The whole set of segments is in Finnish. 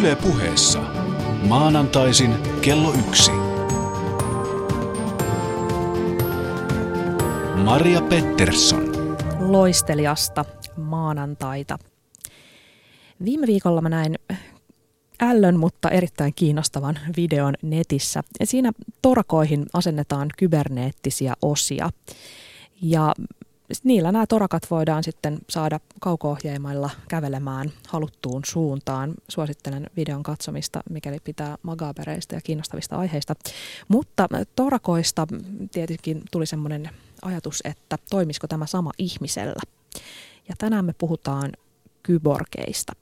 Yle puheessa. Maanantaisin kello yksi. Maria Pettersson. loisteliasta maanantaita. Viime viikolla mä näin ällön, mutta erittäin kiinnostavan videon netissä. Siinä torakoihin asennetaan kyberneettisiä osia. Ja niillä nämä torakat voidaan sitten saada kauko-ohjaimella kävelemään haluttuun suuntaan. Suosittelen videon katsomista, mikäli pitää magabereista ja kiinnostavista aiheista. Mutta torakoista tietenkin tuli semmoinen ajatus, että toimisiko tämä sama ihmisellä. Ja tänään me puhutaan kyborgeista.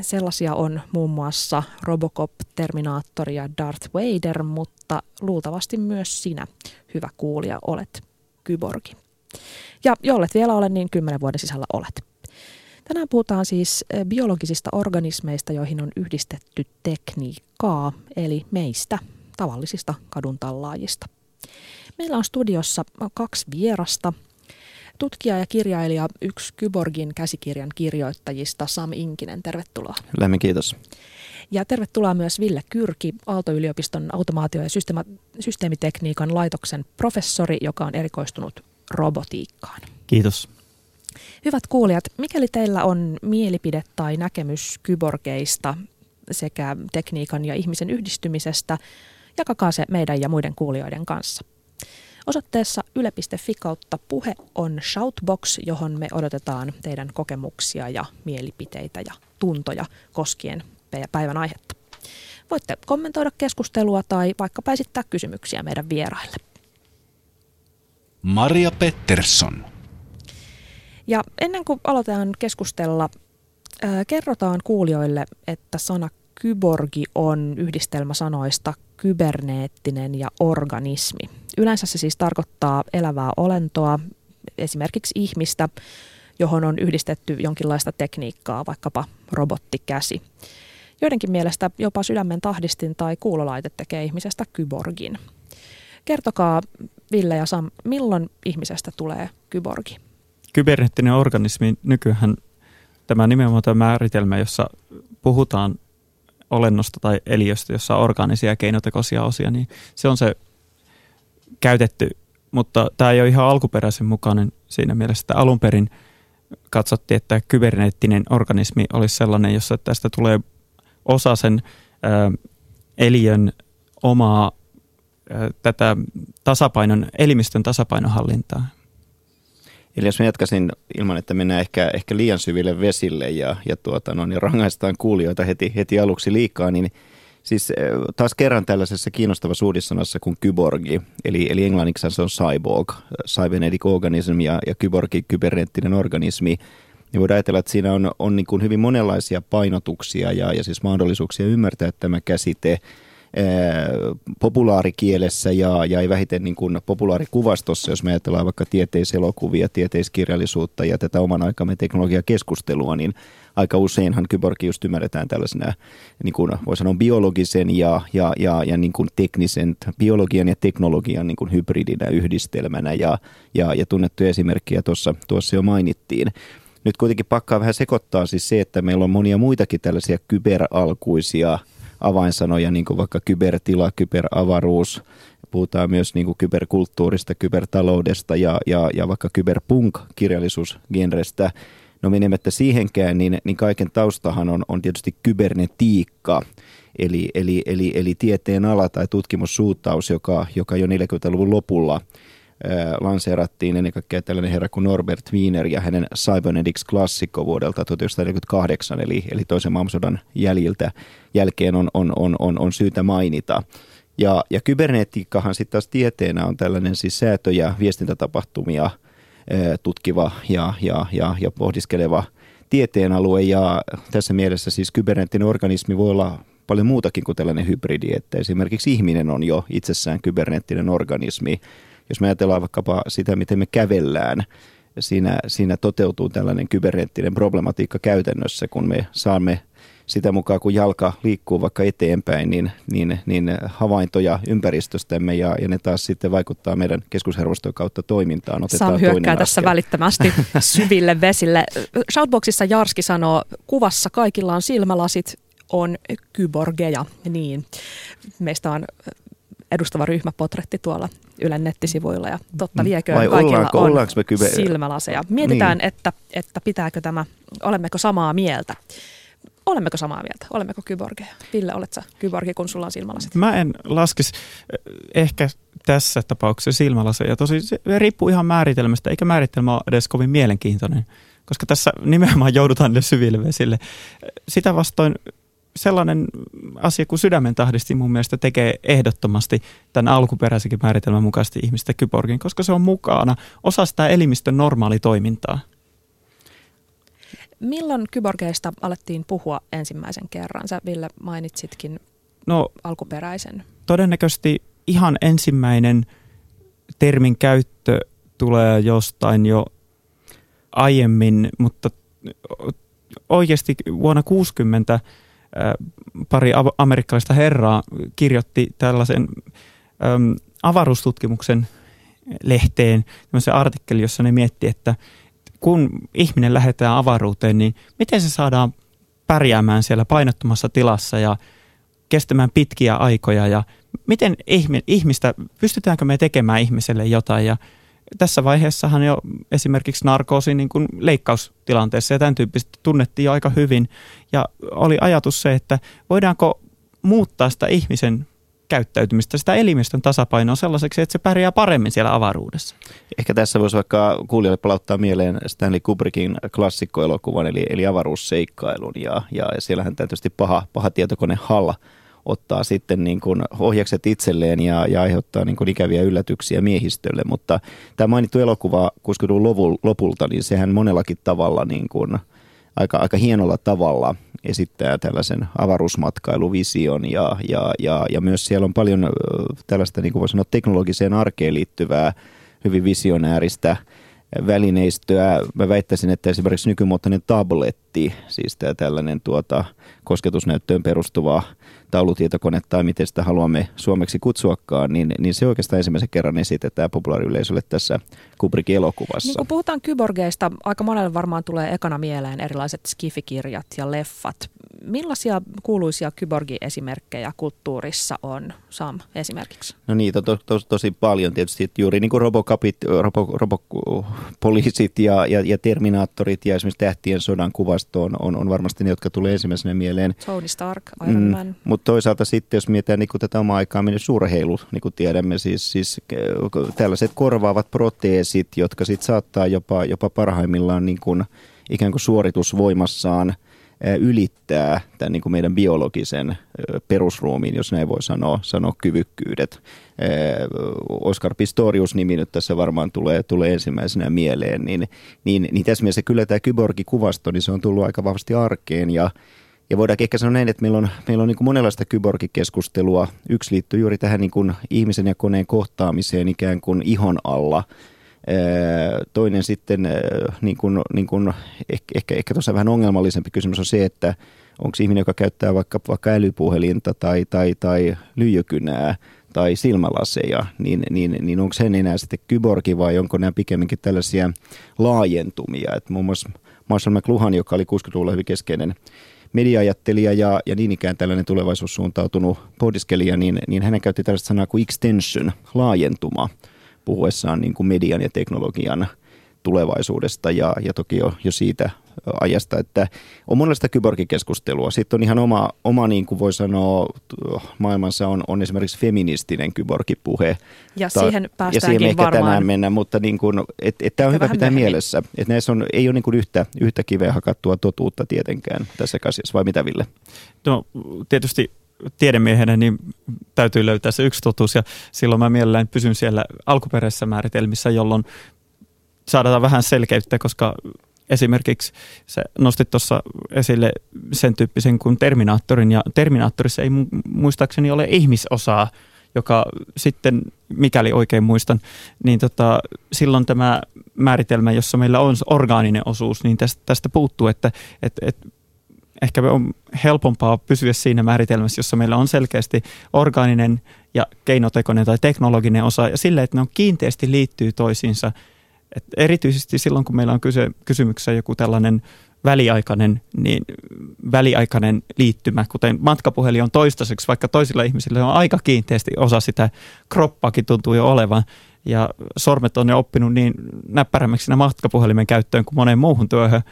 Sellaisia on muun muassa Robocop, Terminaattor ja Darth Vader, mutta luultavasti myös sinä, hyvä kuulija, olet kyborgi. Ja jollet vielä ole, niin kymmenen vuoden sisällä olet. Tänään puhutaan siis eh, biologisista organismeista, joihin on yhdistetty tekniikkaa, eli meistä, tavallisista kaduntallaajista. Meillä on studiossa kaksi vierasta. Tutkija ja kirjailija, yksi Kyborgin käsikirjan kirjoittajista, Sam Inkinen, tervetuloa. Lämmin kiitos. Ja tervetuloa myös Ville Kyrki, Aalto-yliopiston automaatio- ja systeemitekniikan laitoksen professori, joka on erikoistunut robotiikkaan. Kiitos. Hyvät kuulijat, mikäli teillä on mielipide tai näkemys kyborgeista sekä tekniikan ja ihmisen yhdistymisestä, jakakaa se meidän ja muiden kuulijoiden kanssa. Osoitteessa yle.fi kautta puhe on shoutbox, johon me odotetaan teidän kokemuksia ja mielipiteitä ja tuntoja koskien päivän aihetta. Voitte kommentoida keskustelua tai vaikkapa esittää kysymyksiä meidän vieraille. Maria Pettersson. Ja ennen kuin aloitetaan keskustella, ää, kerrotaan kuulijoille, että sana kyborgi on yhdistelmä sanoista kyberneettinen ja organismi. Yleensä se siis tarkoittaa elävää olentoa, esimerkiksi ihmistä, johon on yhdistetty jonkinlaista tekniikkaa, vaikkapa robottikäsi. Joidenkin mielestä jopa sydämen tahdistin tai kuulolaite tekee ihmisestä kyborgin. Kertokaa Ville ja Sam, milloin ihmisestä tulee kyborgi? kyberneettinen organismi, nykyään tämä nimenomaan tämä määritelmä, jossa puhutaan olennosta tai eliöstä, jossa on orgaanisia ja keinotekoisia osia, niin se on se käytetty, mutta tämä ei ole ihan alkuperäisen mukainen siinä mielessä, että alun perin katsottiin, että kyberneettinen organismi olisi sellainen, jossa tästä tulee osa sen ä, eliön omaa tätä tasapainon, elimistön tasapainohallintaa. Eli jos mä jatkaisin ilman, että mennään ehkä, ehkä liian syville vesille ja, ja tuota, no, niin rangaistaan kuulijoita heti, heti aluksi liikaa, niin siis taas kerran tällaisessa kiinnostavassa uudissanassa kuin kyborgi, eli, eli englanniksi se on cyborg, cybernetic organism ja, ja kyborgi, kyberneettinen organismi, niin voidaan ajatella, että siinä on, on niin kuin hyvin monenlaisia painotuksia ja, ja siis mahdollisuuksia ymmärtää tämä käsite – populaarikielessä ja, ja ei vähiten niin kuin populaarikuvastossa, jos me ajatellaan vaikka tieteiselokuvia, tieteiskirjallisuutta ja tätä oman aikamme teknologiakeskustelua, niin aika useinhan kyborgi just ymmärretään tällaisena, niin kuin voi sanoa biologisen ja, ja, ja, ja niin kuin teknisen, biologian ja teknologian niin kuin hybridinä yhdistelmänä ja, ja, ja tunnettuja esimerkkejä tuossa, tuossa jo mainittiin. Nyt kuitenkin pakkaa vähän sekoittaa siis se, että meillä on monia muitakin tällaisia kyberalkuisia – avainsanoja, niin kuin vaikka kybertila, kyberavaruus, puhutaan myös niin kuin kyberkulttuurista, kybertaloudesta ja, ja, ja vaikka kyberpunk-kirjallisuusgenrestä. No menemättä siihenkään, niin, niin kaiken taustahan on, on tietysti kybernetiikka, eli, eli, eli, eli tieteen ala tai tutkimussuuntaus, joka, joka jo 40-luvun lopulla – lanseerattiin ennen kaikkea tällainen herra kuin Norbert Wiener ja hänen Cybernetics-klassikko vuodelta 1948, eli, eli toisen maailmansodan jäljiltä, jälkeen on, on, on, on, on syytä mainita. Ja, ja kybernetiikkahan sitten taas tieteenä on tällainen siis säätö- ja viestintätapahtumia tutkiva ja, ja, ja, ja pohdiskeleva tieteenalue, ja tässä mielessä siis kyberneettinen organismi voi olla paljon muutakin kuin tällainen hybridi, että esimerkiksi ihminen on jo itsessään kyberneettinen organismi, jos me ajatellaan vaikkapa sitä, miten me kävellään, siinä, siinä toteutuu tällainen kyberneettinen problematiikka käytännössä, kun me saamme sitä mukaan, kun jalka liikkuu vaikka eteenpäin, niin, niin, niin havaintoja ympäristöstämme ja, ja ne taas sitten vaikuttaa meidän keskushermoston kautta toimintaan. Otetaan Sam hyökkää tässä askel. välittömästi syville vesille. Shoutboxissa Jarski sanoo, kuvassa kaikilla on silmälasit, on kyborgeja. Niin, meistä on edustava ryhmäpotretti tuolla Ylen nettisivuilla ja totta Mm. vieköön Vai kaikilla ollaanko- on ollaanko me kybe- silmälaseja. Mietitään, Niin. että, että pitääkö tämä, olemmeko samaa mieltä. Olemmeko samaa mieltä? Olemmeko kyborgeja? Ville, olet sä kyborgi, kun sulla on silmälasit? Mä en laskisi eh, ehkä tässä tapauksessa silmälaseja. Tosi se riippuu ihan määritelmästä, eikä määritelmä ole edes kovin mielenkiintoinen, koska tässä nimenomaan joudutaan niille syville vesille. Sitä vastoin sellainen asia kuin sydämen tahdisti mun mielestä tekee ehdottomasti tämän alkuperäisenkin määritelmän mukaisesti ihmistä kyborgin, koska se on mukana osa sitä elimistön normaalitoimintaa. Milloin kyborgeista alettiin puhua ensimmäisen kerran? Sä Ville mainitsitkin No alkuperäisen. todennäköisesti ihan ensimmäinen termin käyttö tulee jostain jo aiemmin, mutta oikeasti vuonna 60 pari amerikkalaista herraa kirjoitti tällaisen äm, avaruustutkimuksen lehteen tämmöisen artikkeli, jossa ne mietti, että kun ihminen lähetään avaruuteen, niin miten se saadaan pärjäämään siellä painottomassa tilassa ja kestämään pitkiä aikoja ja miten ihmi, ihmistä, pystytäänkö me tekemään ihmiselle jotain ja tässä vaiheessahan jo esimerkiksi narkoosi niin kuin leikkaustilanteessa ja tämän tyyppistä tunnettiin jo aika hyvin ja oli ajatus se, että voidaanko muuttaa sitä ihmisen käyttäytymistä, sitä elimistön tasapainoa sellaiseksi, että se pärjää paremmin siellä avaruudessa. Ehkä tässä voisi vaikka kuulijoille palauttaa mieleen Stanley Kubrickin klassikkoelokuvan, eli, eli avaruusseikkailun. Ja, ja siellähän tietysti paha, paha tietokone Halla ottaa sitten niin kuin ohjakset itselleen ja, ja aiheuttaa niin kuin ikäviä yllätyksiä miehistölle. Mutta tämä mainittu elokuva 60-luvun lopulta, niin sehän monellakin tavalla niin kuin aika, aika hienolla tavalla esittää tällaisen avaruusmatkailuvision ja, ja, ja, ja myös siellä on paljon tällaista niin kuin voi sanoa teknologiseen arkeen liittyvää hyvin visionääristä välineistöä. Mä väittäisin, että esimerkiksi nykymuotoinen tabletti, siis tämä tällainen tuota, kosketusnäyttöön perustuva taulutietokone tai miten sitä haluamme suomeksi kutsuakaan, niin, niin se oikeastaan ensimmäisen kerran esitetään populaariyleisölle tässä Kubrickin elokuvassa. Niin kun puhutaan kyborgeista, aika monelle varmaan tulee ekana mieleen erilaiset skifikirjat ja leffat. Millaisia kuuluisia kyborgi-esimerkkejä kulttuurissa on, Sam, esimerkiksi? No niitä on to, to, tosi paljon tietysti, että juuri niin kuin robokapit, robo, robopoliisit ja, ja, ja terminaattorit ja esimerkiksi tähtien sodan kuvasto on, on, on varmasti ne, jotka tulee ensimmäisenä mieleen. Tony Stark, Iron mm. Man. Mutta toisaalta sitten, jos mietitään niin kuin tätä omaa aikaa mennyt suurheilu, niin kuin tiedämme, siis, siis tällaiset korvaavat proteesit, jotka sitten saattaa jopa, jopa parhaimmillaan niin kuin, ikään kuin suoritusvoimassaan ylittää tämän niin kuin meidän biologisen äh, perusruumiin, jos näin voi sanoa, sanoa kyvykkyydet. Äh, Oscar Pistorius-nimi nyt tässä varmaan tulee, tulee ensimmäisenä mieleen, niin, niin, niin tässä mielessä kyllä tämä kyborgikuvasto, niin se on tullut aika vahvasti arkeen ja ja voidaan ehkä sanoa näin, että meillä on, meillä on niin kuin monenlaista kyborgikeskustelua. Yksi liittyy juuri tähän niin kuin ihmisen ja koneen kohtaamiseen ikään kuin ihon alla. Toinen sitten, niin kuin, niin kuin, ehkä, ehkä, ehkä tuossa vähän ongelmallisempi kysymys on se, että onko ihminen, joka käyttää vaikka, vaikka älypuhelinta tai, tai, tai lyijykynää tai silmälaseja, niin, niin, niin onko sen enää sitten kyborgi vai onko nämä pikemminkin tällaisia laajentumia. Et muun muassa Marshall McLuhan, joka oli 60-luvulla hyvin keskeinen mediaajattelija ja, ja niin ikään tällainen tulevaisuussuuntautunut pohdiskelija, niin, niin hän käytti tällaista sanaa kuin extension, laajentuma, puhuessaan niin kuin median ja teknologian tulevaisuudesta ja, ja toki jo, jo siitä ajasta, että on monenlaista kyborgikeskustelua. Sitten on ihan oma, oma niin kuin voi sanoa, maailmassa on, on esimerkiksi feministinen kyborgipuhe. Ja Ta- siihen päästäänkin ja siihen me ehkä varmaan. tänään mennä, mutta niin kuin, et, et tämä on hyvä pitää myöhemmin. mielessä. Että näissä on, ei ole niin kuin yhtä, yhtä kiveä hakattua totuutta tietenkään tässä asiassa, vai mitä Ville? No tietysti tiedemiehenä niin täytyy löytää se yksi totuus. Ja silloin mä mielellään pysyn siellä alkuperäisissä määritelmissä, jolloin saadaan vähän selkeyttä, koska esimerkiksi se nostit tuossa esille sen tyyppisen kuin Terminaattorin. Ja Terminaattorissa ei mu- muistaakseni ole ihmisosaa, joka sitten, mikäli oikein muistan, niin tota, silloin tämä määritelmä, jossa meillä on orgaaninen osuus, niin tästä, tästä puuttuu, että et, et, ehkä on helpompaa pysyä siinä määritelmässä, jossa meillä on selkeästi orgaaninen ja keinotekoinen tai teknologinen osa, ja sille, että ne on kiinteästi liittyy toisiinsa. Et erityisesti silloin, kun meillä on kyse, kysymyksessä joku tällainen väliaikainen, niin väliaikainen liittymä, kuten matkapuhelin on toistaiseksi, vaikka toisilla ihmisillä on aika kiinteästi osa sitä kroppaakin tuntuu jo olevan, ja sormet on jo oppinut niin näppärämmäksi matkapuhelimen käyttöön kuin moneen muuhun työhön.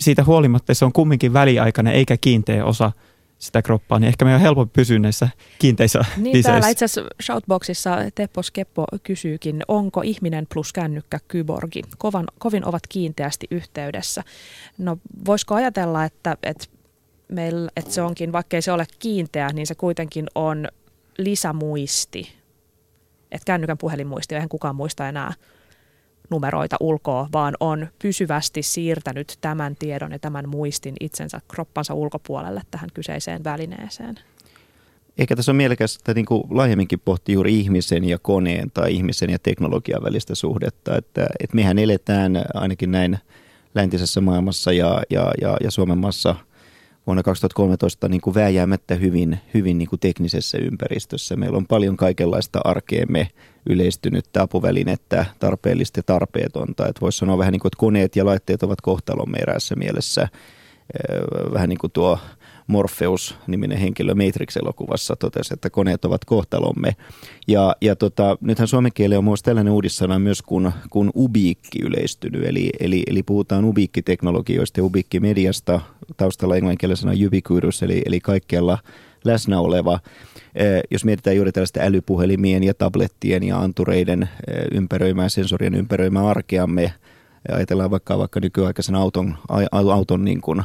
Siitä huolimatta se on kumminkin väliaikainen eikä kiinteä osa sitä kroppaa, niin ehkä meidän on helpompi pysyä näissä kiinteissä Niin liseissä. täällä itse asiassa Shoutboxissa Teppo Skeppo kysyykin, onko ihminen plus kännykkä kyborgi? Kovan, kovin ovat kiinteästi yhteydessä. No voisiko ajatella, että, että, meillä, että se onkin, vaikkei se ole kiinteä, niin se kuitenkin on lisämuisti. Että kännykän puhelinmuisti, eihän kukaan muista enää numeroita ulkoa, vaan on pysyvästi siirtänyt tämän tiedon ja tämän muistin itsensä kroppansa ulkopuolelle tähän kyseiseen välineeseen. Ehkä tässä on mielekästä niin kuin laajemminkin pohtia juuri ihmisen ja koneen tai ihmisen ja teknologian välistä suhdetta. Että, että mehän eletään ainakin näin läntisessä maailmassa ja, ja, ja, ja Suomen maassa vuonna 2013 niin kuin vääjäämättä hyvin, hyvin niin kuin teknisessä ympäristössä. Meillä on paljon kaikenlaista arkeemme yleistynyttä apuvälinettä, tarpeellista ja tarpeetonta. Että voisi sanoa vähän niin kuin, että koneet ja laitteet ovat kohtalomme eräässä mielessä. Vähän niin kuin tuo Morpheus-niminen henkilö Matrix-elokuvassa totesi, että koneet ovat kohtalomme. Ja, ja tota, nythän suomen kieli on myös tällainen uudissana myös kuin, kuin ubiikki yleistynyt, eli, eli, eli puhutaan ubiikkiteknologioista ja ubiikkimediasta, taustalla englanninkielisenä ubiquitous, eli, eli kaikkialla läsnä oleva. Jos mietitään juuri tällaista älypuhelimien ja tablettien ja antureiden ympäröimää, sensorien ympäröimää arkeamme, ajatellaan vaikka, vaikka nykyaikaisen auton, auton niin kuin,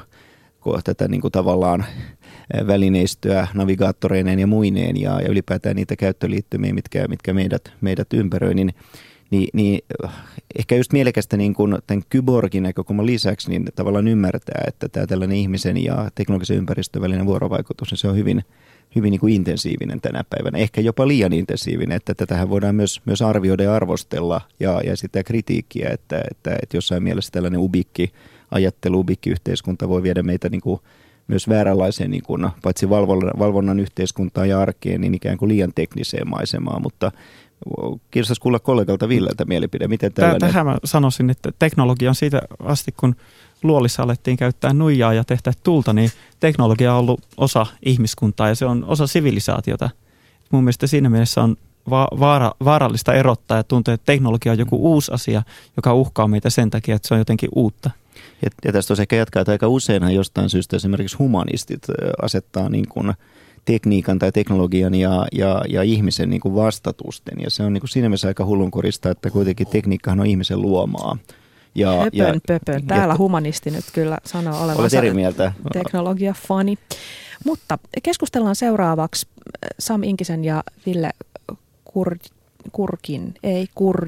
tätä niin kuin tavallaan välineistöä navigaattoreineen ja muineen ja, ja ylipäätään niitä käyttöliittymiä, mitkä, mitkä meidät, meidät ympäröi, niin, niin, niin ehkä just mielekästä niin kuin tämän kyborgin näkökulman lisäksi niin tavallaan ymmärtää, että tämä tällainen ihmisen ja teknologisen ympäristön välinen vuorovaikutus, niin se on hyvin, hyvin niin kuin intensiivinen tänä päivänä. Ehkä jopa liian intensiivinen, että tätähän voidaan myös, myös arvioida ja arvostella ja, ja sitä kritiikkiä, että, että, että jossain mielessä tällainen ubikki ajattelu, ubikki-yhteiskunta voi viedä meitä niin kuin myös vääränlaiseen, niin kuin, paitsi valvonnan, valvonnan yhteiskuntaan ja arkeen, niin ikään kuin liian tekniseen maisemaan, mutta kiinnostaisi kuulla kollegalta Villeltä mielipide. Miten tällainen... Tähän mä sanoisin, että teknologia on siitä asti, kun luolissa alettiin käyttää nuijaa ja tehdä tulta, niin teknologia on ollut osa ihmiskuntaa ja se on osa sivilisaatiota. Mun mielestä siinä mielessä on va- vaara, vaarallista erottaa ja tuntea, että teknologia on joku uusi asia, joka uhkaa meitä sen takia, että se on jotenkin uutta. Ja, ja tästä tosiaan ehkä jatkaa, että aika useinhan jostain syystä esimerkiksi humanistit asettaa niin kuin tekniikan tai teknologian ja, ja, ja ihmisen niin kuin vastatusten. Ja se on niin kuin siinä mielessä aika hullunkorista, että kuitenkin tekniikkahan on ihmisen luomaa. Ja, Höpön, ja, pöpön. Täällä ja, humanisti nyt kyllä sanoo olevansa eri mieltä. teknologia-fani. Mutta keskustellaan seuraavaksi Sam Inkisen ja Ville Kur, Kurkin, ei Kur,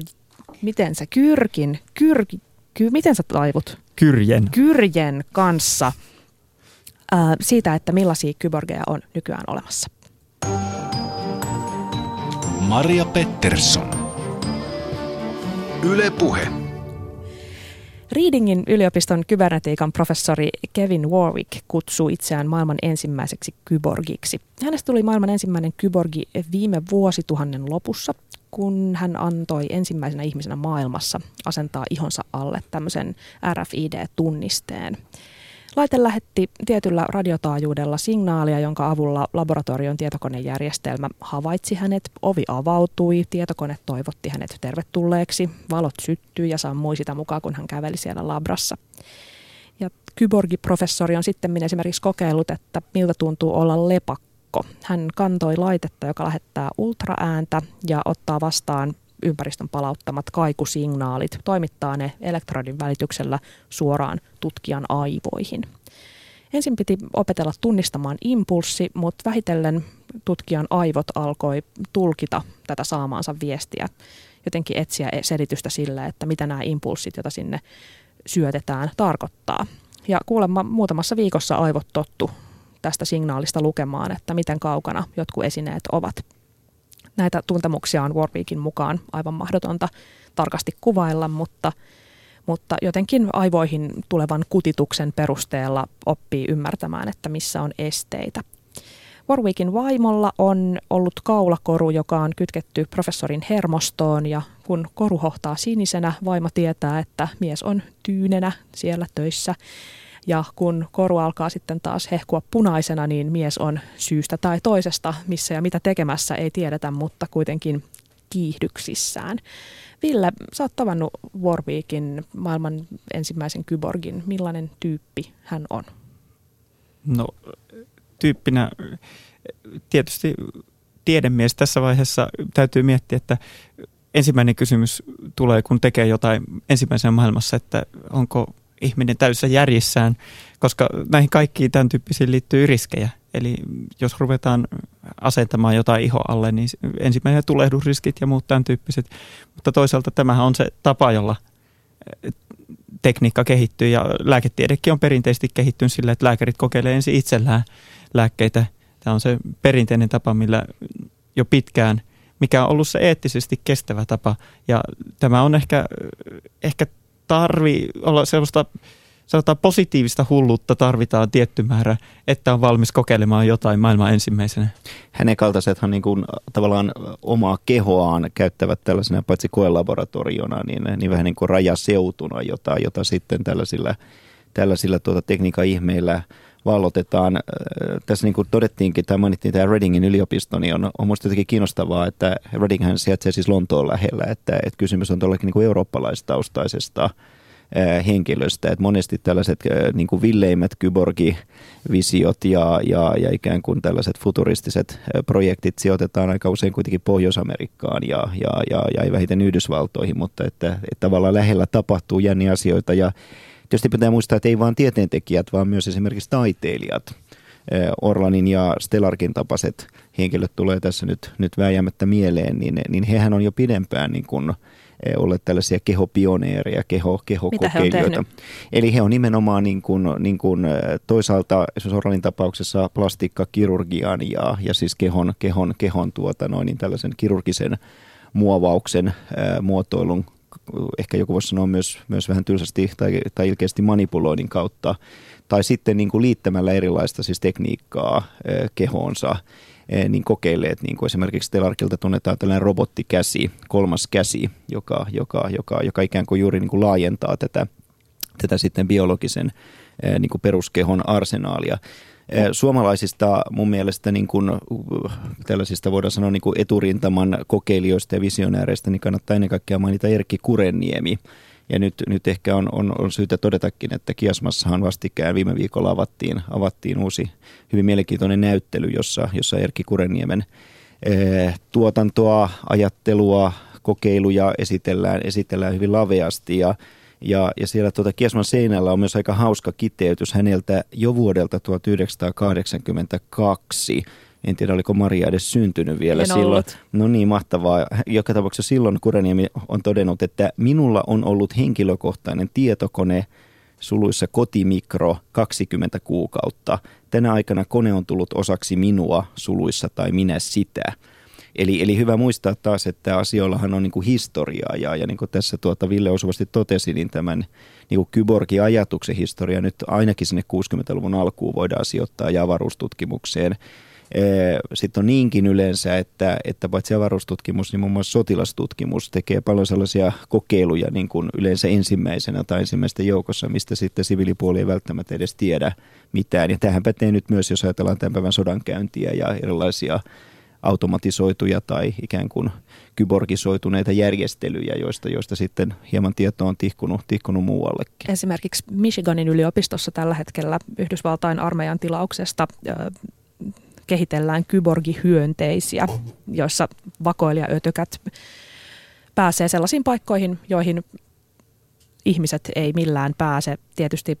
miten sä, Kyrkin, Kyrki, ky, miten sä taivut? Kyrjen. Kyrjen kanssa siitä, että millaisia kyborgeja on nykyään olemassa. Maria Pettersson. Yle Puhe. Readingin yliopiston kybernetiikan professori Kevin Warwick kutsuu itseään maailman ensimmäiseksi kyborgiksi. Hänestä tuli maailman ensimmäinen kyborgi viime vuosituhannen lopussa, kun hän antoi ensimmäisenä ihmisenä maailmassa asentaa ihonsa alle tämmöisen RFID-tunnisteen. Laite lähetti tietyllä radiotaajuudella signaalia, jonka avulla laboratorion tietokonejärjestelmä havaitsi hänet, ovi avautui, tietokone toivotti hänet tervetulleeksi, valot syttyi ja sammui sitä mukaan, kun hän käveli siellä labrassa. Ja kyborgiprofessori on sitten esimerkiksi kokeillut, että miltä tuntuu olla lepakko. Hän kantoi laitetta, joka lähettää ultraääntä ja ottaa vastaan ympäristön palauttamat kaikusignaalit, toimittaa ne elektrodin välityksellä suoraan tutkijan aivoihin. Ensin piti opetella tunnistamaan impulssi, mutta vähitellen tutkijan aivot alkoi tulkita tätä saamaansa viestiä, jotenkin etsiä selitystä sille, että mitä nämä impulssit, joita sinne syötetään, tarkoittaa. Ja kuulemma muutamassa viikossa aivot tottu tästä signaalista lukemaan, että miten kaukana jotkut esineet ovat näitä tuntemuksia on Warwickin mukaan aivan mahdotonta tarkasti kuvailla, mutta, mutta jotenkin aivoihin tulevan kutituksen perusteella oppii ymmärtämään, että missä on esteitä. Warwickin vaimolla on ollut kaulakoru, joka on kytketty professorin hermostoon ja kun koru hohtaa sinisenä, vaimo tietää, että mies on tyynenä siellä töissä. Ja kun koru alkaa sitten taas hehkua punaisena, niin mies on syystä tai toisesta, missä ja mitä tekemässä ei tiedetä, mutta kuitenkin kiihdyksissään. Ville, sä oot tavannut Warwickin, maailman ensimmäisen kyborgin. Millainen tyyppi hän on? No tyyppinä tietysti tiedemies tässä vaiheessa täytyy miettiä, että ensimmäinen kysymys tulee, kun tekee jotain ensimmäisenä maailmassa, että onko ihminen täysin järjissään, koska näihin kaikkiin tämän tyyppisiin liittyy riskejä. Eli jos ruvetaan asentamaan jotain iho alle, niin ensimmäinen tulehdusriskit ja muut tämän tyyppiset. Mutta toisaalta tämähän on se tapa, jolla eh, tekniikka kehittyy ja lääketiedekin on perinteisesti kehittynyt sillä, että lääkärit kokeilee ensin itsellään lääkkeitä. Tämä on se perinteinen tapa, millä jo pitkään, mikä on ollut se eettisesti kestävä tapa. Ja tämä on ehkä, ehkä tarvi olla sellaista sanotaan positiivista hulluutta tarvitaan tietty määrä, että on valmis kokeilemaan jotain maailman ensimmäisenä. Hänen kaltaisethan niin kuin, tavallaan omaa kehoaan käyttävät tällaisena paitsi koelaboratoriona, niin, niin vähän niin kuin rajaseutuna, jota, jota sitten tällaisilla, tällaisilla tuota tekniikan ihmeillä vallotetaan. Tässä niin kuin todettiinkin, tai mainittiin tämä Readingin yliopisto, niin on, on minusta jotenkin kiinnostavaa, että Readinghän sijaitsee siis Lontoon lähellä, että, että kysymys on todellakin niin kuin eurooppalaistaustaisesta henkilöstä. Että monesti tällaiset niin kuin villeimmät kyborgi-visiot ja, ja, ja ikään kuin tällaiset futuristiset projektit sijoitetaan aika usein kuitenkin Pohjois-Amerikkaan ja, ja, ja, ja ei vähiten Yhdysvaltoihin, mutta että, että tavallaan lähellä tapahtuu jänniä asioita ja Tietysti pitää muistaa, että ei vain tieteentekijät, vaan myös esimerkiksi taiteilijat. Orlanin ja Stellarkin tapaiset henkilöt tulee tässä nyt, nyt vääjäämättä mieleen, niin, niin hehän on jo pidempään niin kuin, olleet tällaisia kehopioneereja, keho, kehokokeilijoita. He Eli he on nimenomaan niin kuin, niin kuin toisaalta esimerkiksi Orlanin tapauksessa plastiikkakirurgian ja, ja siis kehon, kehon, kehon tuota noin, niin tällaisen kirurgisen muovauksen, ää, muotoilun ehkä joku voisi sanoa myös, myös vähän tylsästi tai, tai ilkeästi manipuloinnin kautta, tai sitten niin kuin liittämällä erilaista siis tekniikkaa eh, kehoonsa, eh, niin kokeilleet, niin kuin esimerkiksi Telarkilta tunnetaan tällainen robottikäsi, kolmas käsi, joka, joka, joka, joka ikään kuin juuri niin kuin laajentaa tätä, tätä sitten biologisen eh, niin kuin peruskehon arsenaalia. Suomalaisista mun mielestä niin kuin, tällaisista voidaan sanoa niin eturintaman kokeilijoista ja visionääreistä, niin kannattaa ennen kaikkea mainita Erkki Kurenniemi. Ja nyt, nyt ehkä on, on, on syytä todetakin, että Kiasmassahan vastikään viime viikolla avattiin, avattiin uusi hyvin mielenkiintoinen näyttely, jossa, jossa Erkki Kurenniemen eh, tuotantoa, ajattelua, kokeiluja esitellään, esitellään hyvin laveasti ja ja, ja siellä tuota Kiesman seinällä on myös aika hauska kiteytys häneltä jo vuodelta 1982. En tiedä, oliko Maria edes syntynyt vielä en silloin. Ollut. No niin, mahtavaa. Joka tapauksessa silloin Kureniemi on todennut, että minulla on ollut henkilökohtainen tietokone suluissa kotimikro 20 kuukautta. Tänä aikana kone on tullut osaksi minua suluissa tai minä sitä. Eli, eli hyvä muistaa taas, että asioillahan on niin kuin historiaa ja, ja niin kuin tässä tuota Ville osuvasti totesi, niin tämän niin kuin kyborgin ajatuksen historia nyt ainakin sinne 60-luvun alkuun voidaan sijoittaa ja avaruustutkimukseen. Sitten on niinkin yleensä, että, että paitsi avaruustutkimus, niin muun muassa sotilastutkimus tekee paljon sellaisia kokeiluja niin kuin yleensä ensimmäisenä tai ensimmäisten joukossa, mistä sitten siviilipuoli ei välttämättä edes tiedä mitään. Ja tähän pätee nyt myös, jos ajatellaan tämän päivän sodankäyntiä ja erilaisia automatisoituja tai ikään kuin kyborgisoituneita järjestelyjä, joista, joista sitten hieman tietoa on tihkunut, tihkunut muuallekin. Esimerkiksi Michiganin yliopistossa tällä hetkellä Yhdysvaltain armeijan tilauksesta kehitellään kyborgihyönteisiä, joissa vakoilijaötökät pääsee sellaisiin paikkoihin, joihin ihmiset ei millään pääse. Tietysti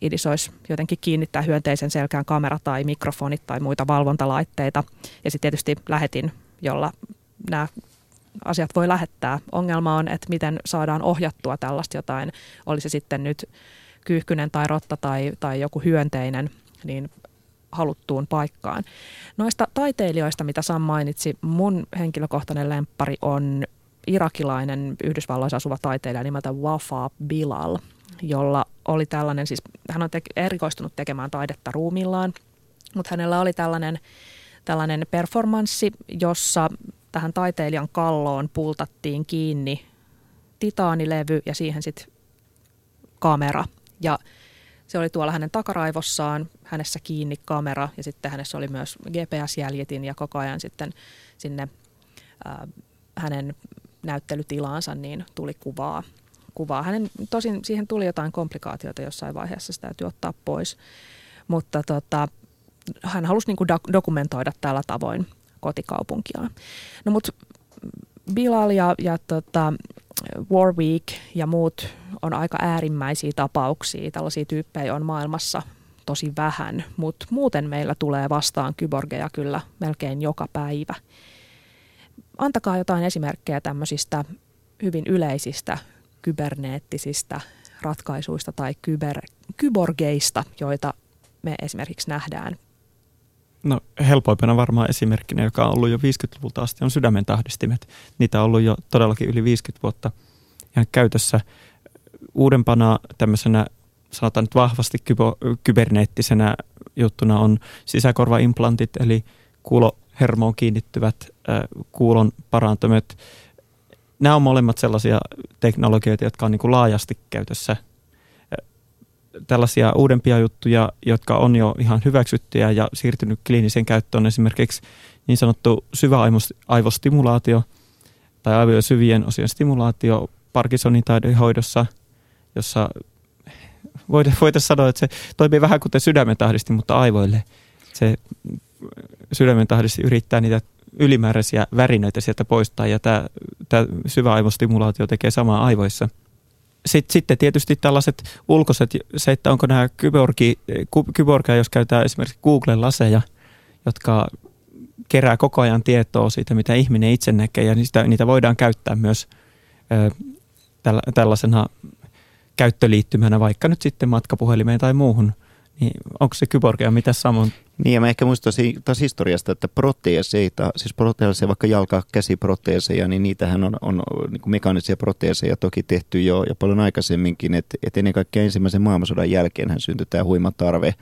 idis olisi jotenkin kiinnittää hyönteisen selkään kamera tai mikrofonit tai muita valvontalaitteita. Ja sitten tietysti lähetin, jolla nämä asiat voi lähettää. Ongelma on, että miten saadaan ohjattua tällaista jotain, oli se sitten nyt kyyhkynen tai rotta tai, tai joku hyönteinen, niin haluttuun paikkaan. Noista taiteilijoista, mitä Sam mainitsi, mun henkilökohtainen lemppari on irakilainen Yhdysvalloissa asuva taiteilija nimeltä Wafa Bilal, jolla oli tällainen, siis hän on te- erikoistunut tekemään taidetta ruumillaan, mutta hänellä oli tällainen, tällainen performanssi, jossa tähän taiteilijan kalloon pultattiin kiinni titaanilevy ja siihen sitten kamera. Ja Se oli tuolla hänen takaraivossaan, hänessä kiinni kamera ja sitten hänessä oli myös GPS-jäljitin ja koko ajan sitten sinne äh, hänen näyttelytilaansa niin tuli kuvaa. Kuvaa. Hänen, tosin siihen tuli jotain komplikaatioita jossain vaiheessa, sitä täytyy ottaa pois. Mutta tota, hän halusi niin kuin dokumentoida tällä tavoin kotikaupunkiaan. No mutta Bilal ja, ja tota, Warwick ja muut on aika äärimmäisiä tapauksia. Tällaisia tyyppejä on maailmassa tosi vähän, mutta muuten meillä tulee vastaan kyborgeja kyllä melkein joka päivä. Antakaa jotain esimerkkejä tämmöisistä hyvin yleisistä kyberneettisistä ratkaisuista tai kyber, kyborgeista, joita me esimerkiksi nähdään No helpoimpana varmaan esimerkkinä, joka on ollut jo 50-luvulta asti, on sydämen tahdistimet. Niitä on ollut jo todellakin yli 50 vuotta ihan käytössä. Uudempana tämmöisenä, sanotaan nyt vahvasti kybo, kyberneettisenä juttuna on sisäkorvaimplantit, eli kuulohermoon kiinnittyvät äh, kuulon parantumet. Nämä on molemmat sellaisia teknologioita, jotka on niin kuin laajasti käytössä tällaisia uudempia juttuja, jotka on jo ihan hyväksyttyjä ja siirtynyt kliiniseen käyttöön, esimerkiksi niin sanottu syväaivostimulaatio tai aivojen syvien osien stimulaatio Parkinsonin hoidossa, jossa voitaisiin sanoa, että se toimii vähän kuten sydämen tahdisti, mutta aivoille. Se sydämen tahdisti yrittää niitä ylimääräisiä värinöitä sieltä poistaa ja tämä, tämä syväaivostimulaatio tekee samaa aivoissa – sitten, sitten tietysti tällaiset ulkoiset, se, että onko nämä kyborgi, kyborgia, jos käytetään esimerkiksi Googlen laseja, jotka kerää koko ajan tietoa siitä, mitä ihminen itse näkee, ja niitä, niitä voidaan käyttää myös ö, tällaisena käyttöliittymänä vaikka nyt sitten matkapuhelimeen tai muuhun – niin onko se kyborgia mitä samoin? Niin ja mä ehkä muistaisin taas historiasta, että proteeseita, siis proteeseja, vaikka jalka, käsiproteeseja, niin niitähän on, on niin kuin mekaanisia proteeseja toki tehty jo ja paljon aikaisemminkin, että, että ennen kaikkea ensimmäisen maailmansodan jälkeen hän syntyi tämä huima tarve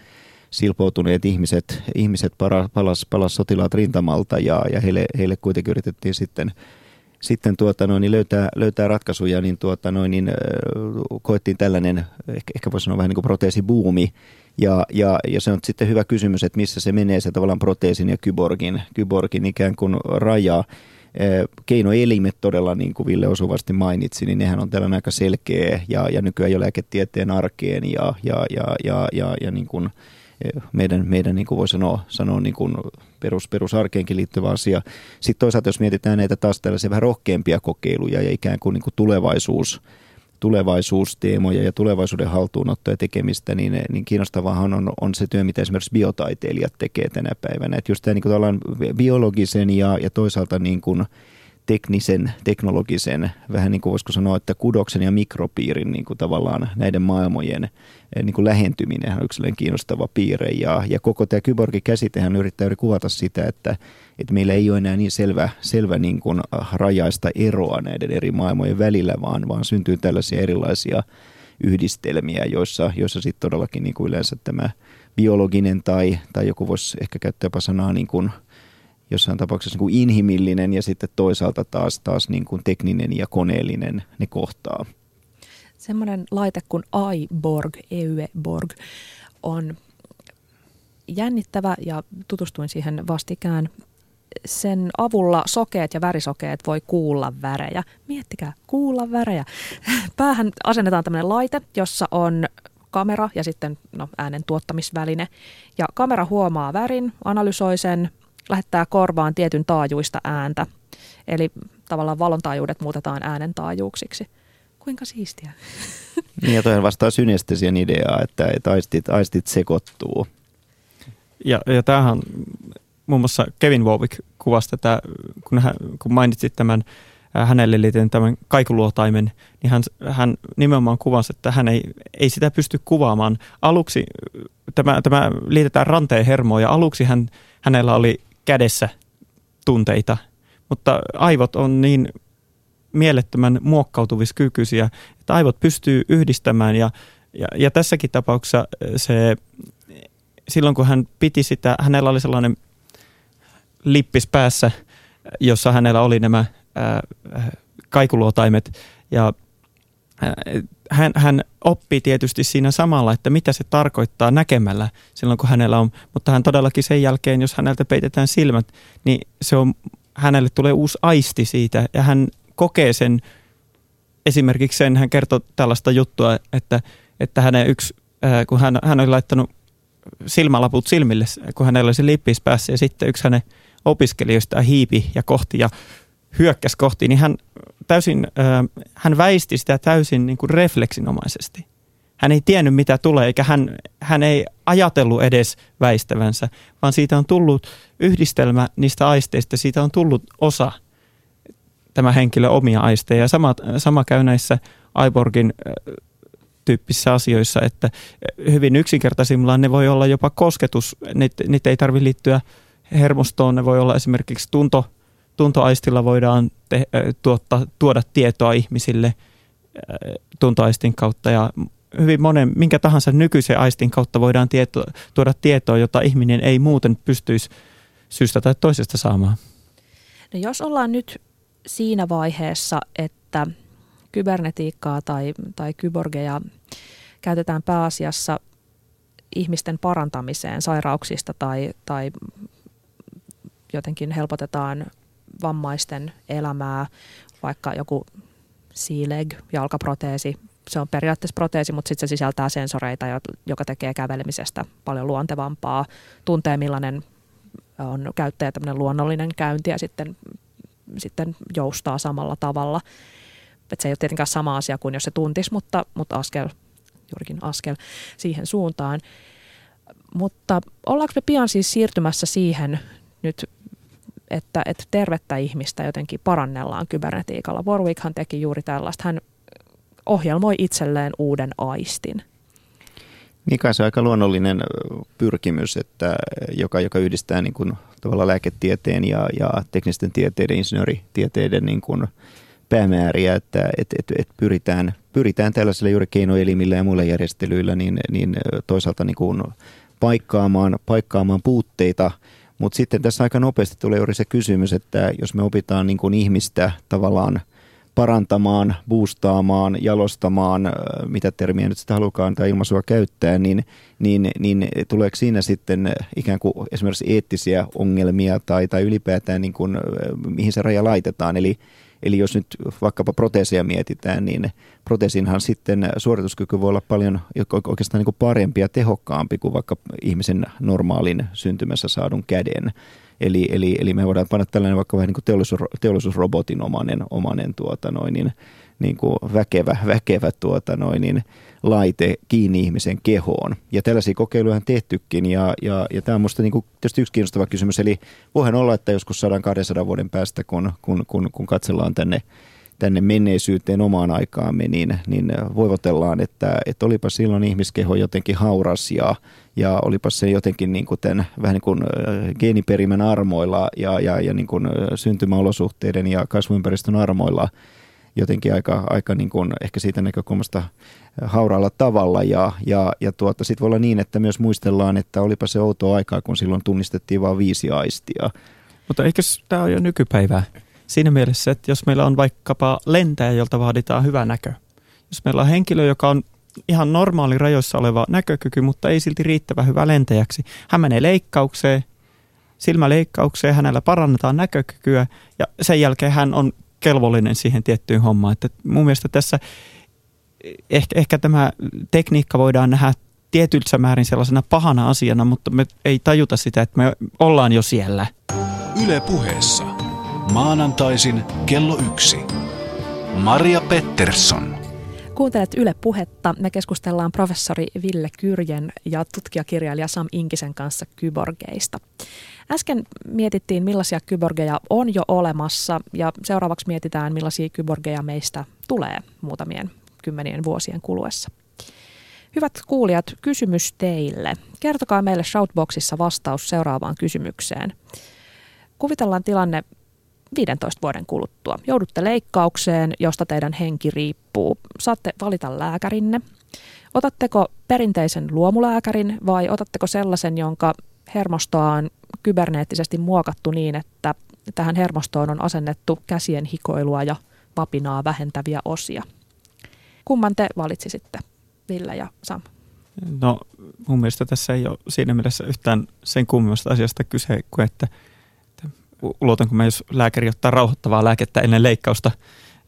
silpoutuneet ihmiset, ihmiset palas, palas sotilaat rintamalta ja, ja heille, heille kuitenkin yritettiin sitten sitten tuota noin, niin löytää, löytää ratkaisuja, niin, tuota noin, niin koettiin tällainen, ehkä, ehkä voisi sanoa vähän niin kuin proteesibuumi, ja, ja, ja se on sitten hyvä kysymys, että missä se menee se tavallaan proteesin ja kyborgin, kyborgin ikään kuin raja. Keinoelimet todella, niin kuin Ville osuvasti mainitsi, niin nehän on tällainen aika selkeä ja, ja nykyään jo lääketieteen arkeen ja, ja, ja, ja, ja, ja niin kuin meidän, meidän niin kuin voi sanoa, sanoa niin kuin perus, perusarkeenkin liittyvä asia. Sitten toisaalta, jos mietitään näitä taas tällaisia vähän rohkeampia kokeiluja ja ikään kuin, niin kuin tulevaisuus, tulevaisuusteemoja ja tulevaisuuden haltuunottoa ja tekemistä, niin, niin kiinnostavahan on, on se työ, mitä esimerkiksi biotaiteilijat tekee tänä päivänä. Että just tämä niin biologisen ja, ja toisaalta niin kuin teknisen, teknologisen, vähän niin kuin voisiko sanoa, että kudoksen ja mikropiirin niin kuin tavallaan näiden maailmojen eh, niin kuin lähentyminen on yksilön kiinnostava piirre. Ja, ja koko tämä kyborgi-käsitehän yrittää yrittää kuvata sitä, että, että meillä ei ole enää niin selvä, selvä niin kuin rajaista eroa näiden eri maailmojen välillä, vaan, vaan syntyy tällaisia erilaisia yhdistelmiä, joissa, joissa sitten todellakin niin kuin yleensä tämä biologinen tai, tai joku voisi ehkä käyttää jopa sanaa niin kuin – jossain tapauksessa niin kuin inhimillinen ja sitten toisaalta taas, taas niin kuin tekninen ja koneellinen ne kohtaa. Semmoinen laite kuin iBorg, EUEborg, on jännittävä ja tutustuin siihen vastikään. Sen avulla sokeet ja värisokeet voi kuulla värejä. Miettikää, kuulla värejä. Päähän asennetaan tämmöinen laite, jossa on kamera ja sitten no, äänen tuottamisväline. Ja kamera huomaa värin, analysoi sen, lähettää korvaan tietyn taajuista ääntä. Eli tavallaan valon taajuudet muutetaan äänen taajuuksiksi. Kuinka siistiä? Niin ja toi vastaa synestesian ideaa, että, että aistit, aistit sekoittuu. Ja, ja tämähän muun muassa Kevin Warwick kuvasi tätä, kun, hän, kun mainitsit tämän äh, hänelle liittyen tämän kaikuluotaimen, niin hän, hän nimenomaan kuvasi, että hän ei, ei sitä pysty kuvaamaan. Aluksi tämä, tämä liitetään ranteen hermoon ja aluksi hän, hänellä oli kädessä tunteita, mutta aivot on niin mielettömän muokkautuviskykyisiä, että aivot pystyy yhdistämään ja, ja, ja tässäkin tapauksessa se, silloin kun hän piti sitä, hänellä oli sellainen lippis päässä, jossa hänellä oli nämä ää, kaikuluotaimet ja hän, hän oppii tietysti siinä samalla, että mitä se tarkoittaa näkemällä silloin, kun hänellä on, mutta hän todellakin sen jälkeen, jos häneltä peitetään silmät, niin se on, hänelle tulee uusi aisti siitä ja hän kokee sen, esimerkiksi sen, hän kertoo tällaista juttua, että, että hänen yksi, kun hän, hän oli laittanut silmälaput silmille, kun hänellä oli se lippis päässä ja sitten yksi hänen opiskelijoista hiipi ja kohti ja hyökkäsi kohti, niin hän täysin, hän väisti sitä täysin niin kuin refleksinomaisesti. Hän ei tiennyt, mitä tulee, eikä hän, hän ei ajatellut edes väistävänsä, vaan siitä on tullut yhdistelmä niistä aisteista, siitä on tullut osa tämä henkilö omia aisteja. Ja sama, sama käy näissä Aiborgin tyyppisissä asioissa, että hyvin yksinkertaisimmillaan ne voi olla jopa kosketus, niitä, niitä ei tarvitse liittyä hermostoon, ne voi olla esimerkiksi tunto, tuntoaistilla voidaan te, tuottaa, tuoda tietoa ihmisille tuntoaistin kautta ja hyvin monen, minkä tahansa nykyisen aistin kautta voidaan tieto, tuoda tietoa, jota ihminen ei muuten pystyisi syystä tai toisesta saamaan. No jos ollaan nyt siinä vaiheessa, että kybernetiikkaa tai, tai kyborgeja käytetään pääasiassa ihmisten parantamiseen sairauksista tai, tai jotenkin helpotetaan vammaisten elämää, vaikka joku C-leg, jalkaproteesi, se on periaatteessa proteesi, mutta sitten se sisältää sensoreita, joka tekee kävelemisestä paljon luontevampaa, tuntee millainen on käyttäjä tämmöinen luonnollinen käynti ja sitten, sitten joustaa samalla tavalla. Et se ei ole tietenkään sama asia kuin jos se tuntisi, mutta, mutta askel, juurikin askel siihen suuntaan. Mutta ollaanko me pian siis siirtymässä siihen nyt että, että tervettä ihmistä jotenkin parannellaan kybernetiikalla. Warwickhan teki juuri tällaista. Hän ohjelmoi itselleen uuden aistin. Niin kai se on aika luonnollinen pyrkimys, että joka, joka yhdistää niin kuin, tavallaan lääketieteen ja, ja teknisten tieteiden, insinööritieteiden niin kuin, päämääriä, että et, et, et pyritään, pyritään tällaisilla juuri keinoelimillä ja muilla järjestelyillä niin, niin toisaalta niin kuin paikkaamaan, paikkaamaan puutteita – mutta sitten tässä aika nopeasti tulee juuri se kysymys, että jos me opitaan niin kuin ihmistä tavallaan parantamaan, boostaamaan, jalostamaan, mitä termiä nyt sitä halukaan tai ilmaisua käyttää, niin, niin, niin tuleeko siinä sitten ikään kuin esimerkiksi eettisiä ongelmia tai, tai ylipäätään niin kuin, mihin se raja laitetaan. Eli, Eli jos nyt vaikkapa proteeseja mietitään, niin proteesinhan sitten suorituskyky voi olla paljon oikeastaan niin kuin parempi ja tehokkaampi kuin vaikka ihmisen normaalin syntymässä saadun käden. Eli, eli, eli me voidaan panna tällainen vaikka vähän niin kuin teollisuus, teollisuusrobotin omanen, omanen tuota noin, niin, niin kuin väkevä, väkevä tuota noin, niin laite kiinni ihmisen kehoon. Ja tällaisia kokeiluja on tehtykin ja, ja, ja tämä on minusta niin kuin tietysti yksi kiinnostava kysymys. Eli voihan olla, että joskus 100-200 vuoden päästä, kun, kun, kun, kun katsellaan tänne tänne menneisyyteen omaan aikaamme, niin, niin voivotellaan, että, että olipa silloin ihmiskeho jotenkin hauras ja, ja olipa se jotenkin niin kuin tämän, vähän niin kuin geeniperimän armoilla ja, ja, ja niin kuin syntymäolosuhteiden ja kasvuympäristön armoilla jotenkin aika, aika niin kuin ehkä siitä näkökulmasta hauraalla tavalla ja, ja, ja tuota, sitten voi olla niin, että myös muistellaan, että olipa se outoa aikaa, kun silloin tunnistettiin vain viisi aistia. Mutta eikö tämä ole jo nykypäivää? Siinä mielessä, että jos meillä on vaikkapa lentäjä, jolta vaaditaan hyvä näkö. Jos meillä on henkilö, joka on ihan normaali rajoissa oleva näkökyky, mutta ei silti riittävä hyvä lentäjäksi. Hän menee leikkaukseen, silmäleikkaukseen, hänellä parannetaan näkökykyä ja sen jälkeen hän on kelvollinen siihen tiettyyn hommaan. Että mun mielestä tässä ehkä, ehkä tämä tekniikka voidaan nähdä tietyssä määrin sellaisena pahana asiana, mutta me ei tajuta sitä, että me ollaan jo siellä. Yle puheessa. Maanantaisin kello yksi. Maria Pettersson. Kuuntelet Yle Puhetta. Me keskustellaan professori Ville Kyrjen ja tutkijakirjailija Sam Inkisen kanssa kyborgeista. Äsken mietittiin, millaisia kyborgeja on jo olemassa ja seuraavaksi mietitään, millaisia kyborgeja meistä tulee muutamien kymmenien vuosien kuluessa. Hyvät kuulijat, kysymys teille. Kertokaa meille Shoutboxissa vastaus seuraavaan kysymykseen. Kuvitellaan tilanne 15 vuoden kuluttua. Joudutte leikkaukseen, josta teidän henki riippuu. Saatte valita lääkärinne. Otatteko perinteisen luomulääkärin vai otatteko sellaisen, jonka hermostoa on kyberneettisesti muokattu niin, että tähän hermostoon on asennettu käsien hikoilua ja vapinaa vähentäviä osia? kumman te valitsisitte, Ville ja Sam? No mun mielestä tässä ei ole siinä mielessä yhtään sen kummemmasta asiasta kyse kuin että, että ulotanko mä, jos lääkäri ottaa rauhoittavaa lääkettä ennen leikkausta,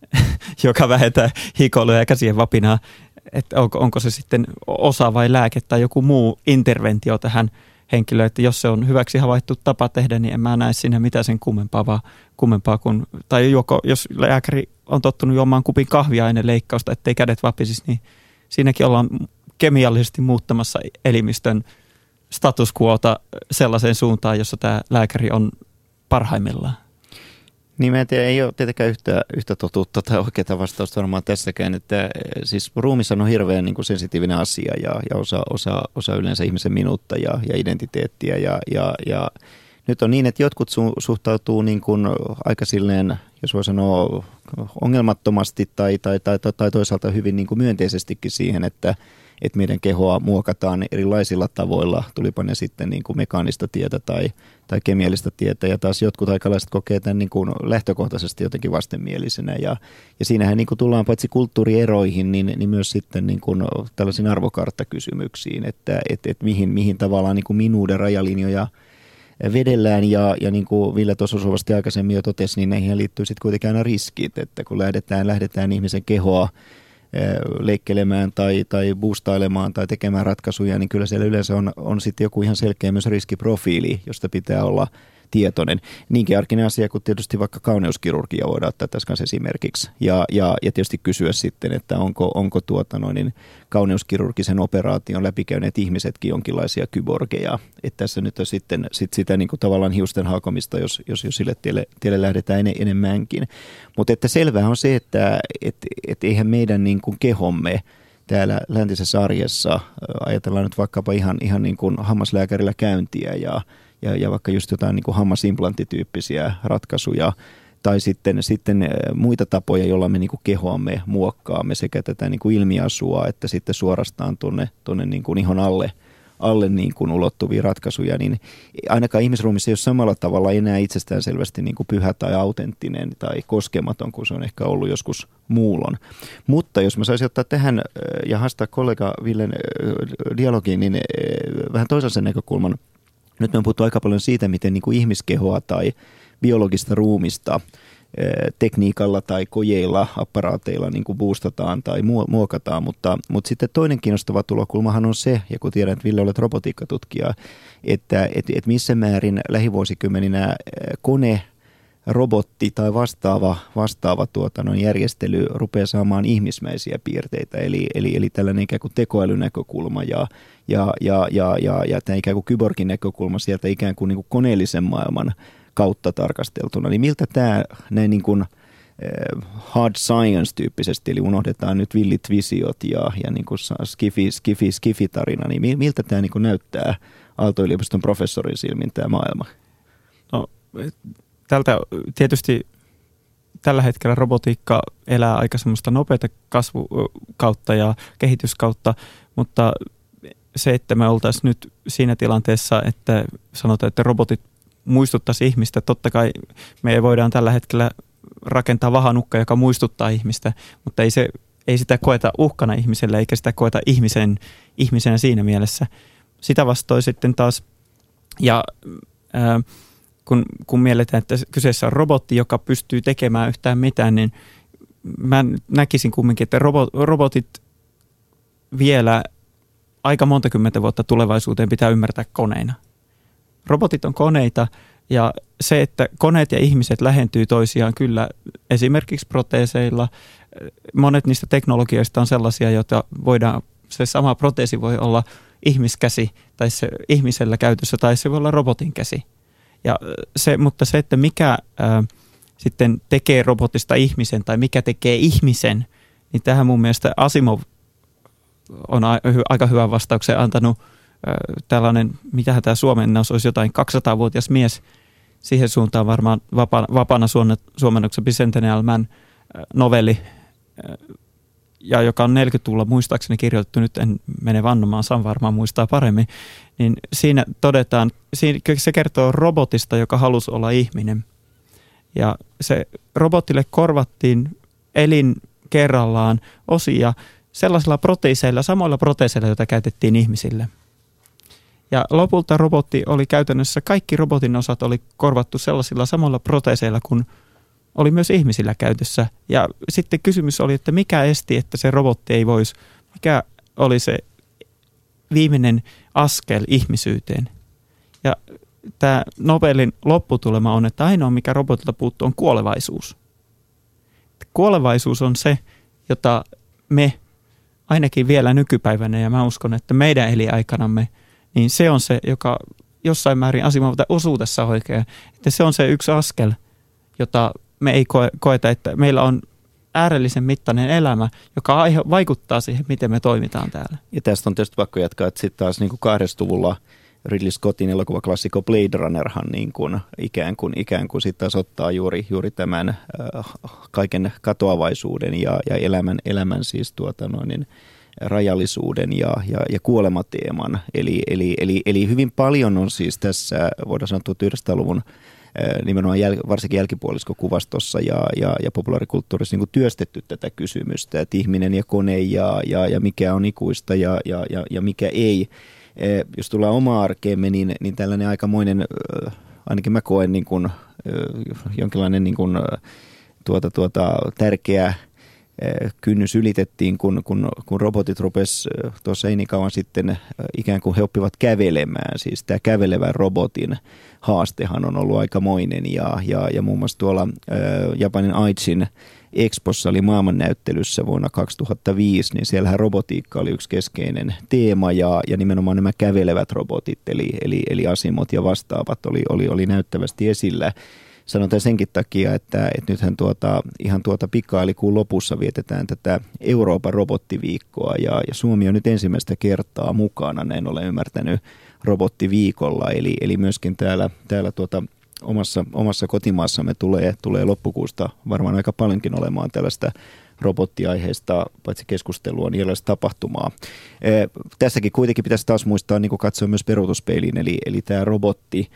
joka vähentää hikoiluja ja käsien vapinaa, että onko, onko se sitten osa vai lääke tai joku muu interventio tähän henkilöön, että jos se on hyväksi havaittu tapa tehdä, niin en mä näe siinä mitään sen kummempaa, vaan kummempaa kuin, tai joko, jos lääkäri on tottunut juomaan kupin kahvia ennen leikkausta, ettei kädet vapisisi, niin siinäkin ollaan kemiallisesti muuttamassa elimistön status quota sellaiseen suuntaan, jossa tämä lääkäri on parhaimmillaan. Niin mä en tiedä, ei ole tietenkään yhtä, yhtä totuutta tai oikeaa vastausta varmaan tässäkään, että eh, siis ruumissa on hirveän niin kuin sensitiivinen asia ja, ja osa, osa, osa yleensä ihmisen minuutta ja, ja identiteettiä ja, ja, ja nyt on niin, että jotkut su, suhtautuu niin kuin aika silleen, jos voi sanoa ongelmattomasti tai, tai, tai, tai toisaalta hyvin niin kuin myönteisestikin siihen, että, että meidän kehoa muokataan erilaisilla tavoilla, tulipa ne sitten niin kuin mekaanista tietä tai, tai kemiallista tietä, ja taas jotkut aikalaiset kokee tämän niin kuin lähtökohtaisesti jotenkin vastenmielisenä, ja, ja siinähän niin kuin tullaan paitsi kulttuurieroihin, niin, niin myös sitten niin kuin tällaisiin arvokarttakysymyksiin, että et, et mihin, mihin tavallaan niin kuin minuuden rajalinjoja vedellään. Ja, ja niin kuin Ville tuossa osuvasti aikaisemmin jo totesi, niin näihin liittyy sitten kuitenkin aina riskit, että kun lähdetään, lähdetään ihmisen kehoa leikkelemään tai, tai boostailemaan tai tekemään ratkaisuja, niin kyllä siellä yleensä on, on sitten joku ihan selkeä myös riskiprofiili, josta pitää olla tietoinen. Niinkin arkinen asia kuin tietysti vaikka kauneuskirurgia voidaan ottaa tässä kanssa esimerkiksi. Ja, ja, ja tietysti kysyä sitten, että onko, onko tuota noin, niin kauneuskirurgisen operaation läpikäyneet ihmisetkin jonkinlaisia kyborgeja. Että tässä nyt on sitten sit sitä niin kuin tavallaan hiusten halkomista, jos, jos, jos sille tielle, tielle lähdetään en, enemmänkin. Mutta että selvää on se, että et, et eihän meidän niin kuin kehomme täällä läntisessä arjessa, ajatellaan nyt vaikkapa ihan, ihan niin kuin hammaslääkärillä käyntiä ja ja, ja vaikka just jotain niin kuin hammasimplantityyppisiä ratkaisuja tai sitten, sitten muita tapoja, joilla me niin kuin kehoamme muokkaamme sekä tätä niin kuin ilmiasua että sitten suorastaan tuonne, tuonne niin kuin ihon alle, alle niin kuin ulottuvia ratkaisuja, niin ainakaan ihmisruumissa ei ole samalla tavalla enää itsestäänselvästi niin kuin pyhä tai autenttinen tai koskematon kuin se on ehkä ollut joskus muulon. Mutta jos mä saisin ottaa tähän ja haastaa kollega Villen dialogiin, niin vähän toisenlaisen näkökulman – nyt me on puhuttu aika paljon siitä, miten niin kuin ihmiskehoa tai biologista ruumista tekniikalla tai kojeilla, apparaateilla niin kuin boostataan tai muokataan, mutta, mutta sitten toinen kiinnostava tulokulmahan on se, ja kun tiedän, että Ville olet robotiikkatutkija, että, että, että missä määrin lähivuosikymmeninä kone robotti tai vastaava, vastaava tuota, järjestely rupeaa saamaan ihmismäisiä piirteitä, eli, eli, eli tällainen ikään kuin tekoälynäkökulma ja, ja, ja, ja, ja, ja tämä ikään kuin kyborgin näkökulma sieltä ikään kuin, niin kuin koneellisen maailman kautta tarkasteltuna, niin miltä tämä näin niin kuin, eh, hard science-tyyppisesti, eli unohdetaan nyt villit visiot ja, ja niin kuin skifi, skifi, skifi-tarina, niin miltä tämä niin kuin näyttää Aalto-yliopiston professorin silmin tämä maailma? No, tältä tietysti tällä hetkellä robotiikka elää aika semmoista nopeata kasvukautta ja kehityskautta, mutta se, että me oltaisiin nyt siinä tilanteessa, että sanotaan, että robotit muistuttaisi ihmistä, totta kai me voidaan tällä hetkellä rakentaa vahanukka, joka muistuttaa ihmistä, mutta ei, se, ei sitä koeta uhkana ihmiselle eikä sitä koeta ihmisen, ihmisenä siinä mielessä. Sitä vastoin sitten taas, ja ää, kun, kun mielletään, että kyseessä on robotti, joka pystyy tekemään yhtään mitään, niin mä näkisin kumminkin, että robo, robotit vielä aika monta kymmentä vuotta tulevaisuuteen pitää ymmärtää koneina. Robotit on koneita ja se, että koneet ja ihmiset lähentyy toisiaan kyllä esimerkiksi proteeseilla. Monet niistä teknologioista on sellaisia, joita voidaan, se sama proteesi voi olla ihmiskäsi tai se ihmisellä käytössä tai se voi olla robotin käsi. Ja se, mutta se, että mikä ää, sitten tekee robotista ihmisen tai mikä tekee ihmisen, niin tähän mun mielestä Asimov on aika hyvän vastauksen antanut. Ää, tällainen, mitähän tämä suomennos olisi jotain 200-vuotias mies, siihen suuntaan varmaan vapaana, vapaana suomennoksen Bicentennial Man novelli, ja joka on 40-luvulla muistaakseni kirjoitettu, nyt en mene vannomaan, Sam varmaan muistaa paremmin, niin siinä todetaan, se kertoo robotista, joka halusi olla ihminen. Ja se robotille korvattiin elin kerrallaan osia sellaisilla proteiseilla, samoilla proteiseilla, joita käytettiin ihmisille. Ja lopulta robotti oli käytännössä, kaikki robotin osat oli korvattu sellaisilla samoilla proteiseilla kuin oli myös ihmisillä käytössä. Ja sitten kysymys oli, että mikä esti, että se robotti ei voisi, mikä oli se viimeinen askel ihmisyyteen. Ja tämä Nobelin lopputulema on, että ainoa mikä robotilta puuttuu on kuolevaisuus. Kuolevaisuus on se, jota me ainakin vielä nykypäivänä ja mä uskon, että meidän eliaikanamme, niin se on se, joka jossain määrin Asimovta osuudessa oikein. Että se on se yksi askel, jota me ei koe, koeta, että meillä on äärällisen mittainen elämä, joka vaikuttaa siihen, miten me toimitaan täällä. Ja tästä on tietysti pakko jatkaa, että sitten taas niin kuin 20 Ridley Scottin elokuvaklassikko Blade Runnerhan niin kuin ikään kuin, ikään kuin sitten taas ottaa juuri, juuri tämän äh, kaiken katoavaisuuden ja, ja elämän, elämän siis tuota noin, niin, rajallisuuden ja, ja, ja kuolemateeman. Eli, eli, eli, eli hyvin paljon on siis tässä, voidaan sanoa 1900-luvun nimenomaan jäl, varsinkin jälkipuoliskokuvastossa ja, ja, ja populaarikulttuurissa niin työstetty tätä kysymystä, että ihminen ja kone ja, ja, ja mikä on ikuista ja, ja, ja, ja mikä ei. Jos tullaan oma arkeemme, niin, niin tällainen aikamoinen, ainakin mä koen niin kuin, jonkinlainen niin kuin, tuota, tuota, tärkeä kynnys ylitettiin, kun, kun, kun robotit rupes tuossa ei niin kauan sitten ikään kuin he oppivat kävelemään. Siis tämä kävelevän robotin haastehan on ollut aikamoinen ja, ja, ja muun muassa tuolla ää, Japanin Aitsin Expossa oli maailmannäyttelyssä vuonna 2005, niin siellähän robotiikka oli yksi keskeinen teema ja, ja nimenomaan nämä kävelevät robotit, eli, eli, eli asimot ja vastaavat oli, oli, oli näyttävästi esillä. Sanotaan senkin takia, että, että nythän tuota, ihan tuota pikkailikuun lopussa vietetään tätä Euroopan robottiviikkoa ja, ja Suomi on nyt ensimmäistä kertaa mukana, näin olen ymmärtänyt, robottiviikolla, eli, eli myöskin täällä, täällä tuota, omassa, omassa kotimaassamme tulee, tulee loppukuusta varmaan aika paljonkin olemaan tällaista robottiaiheista, paitsi keskustelua, niin erilaista tapahtumaa. E, tässäkin kuitenkin pitäisi taas muistaa niin katsoa myös peruutuspeiliin, eli, eli tämä robotti,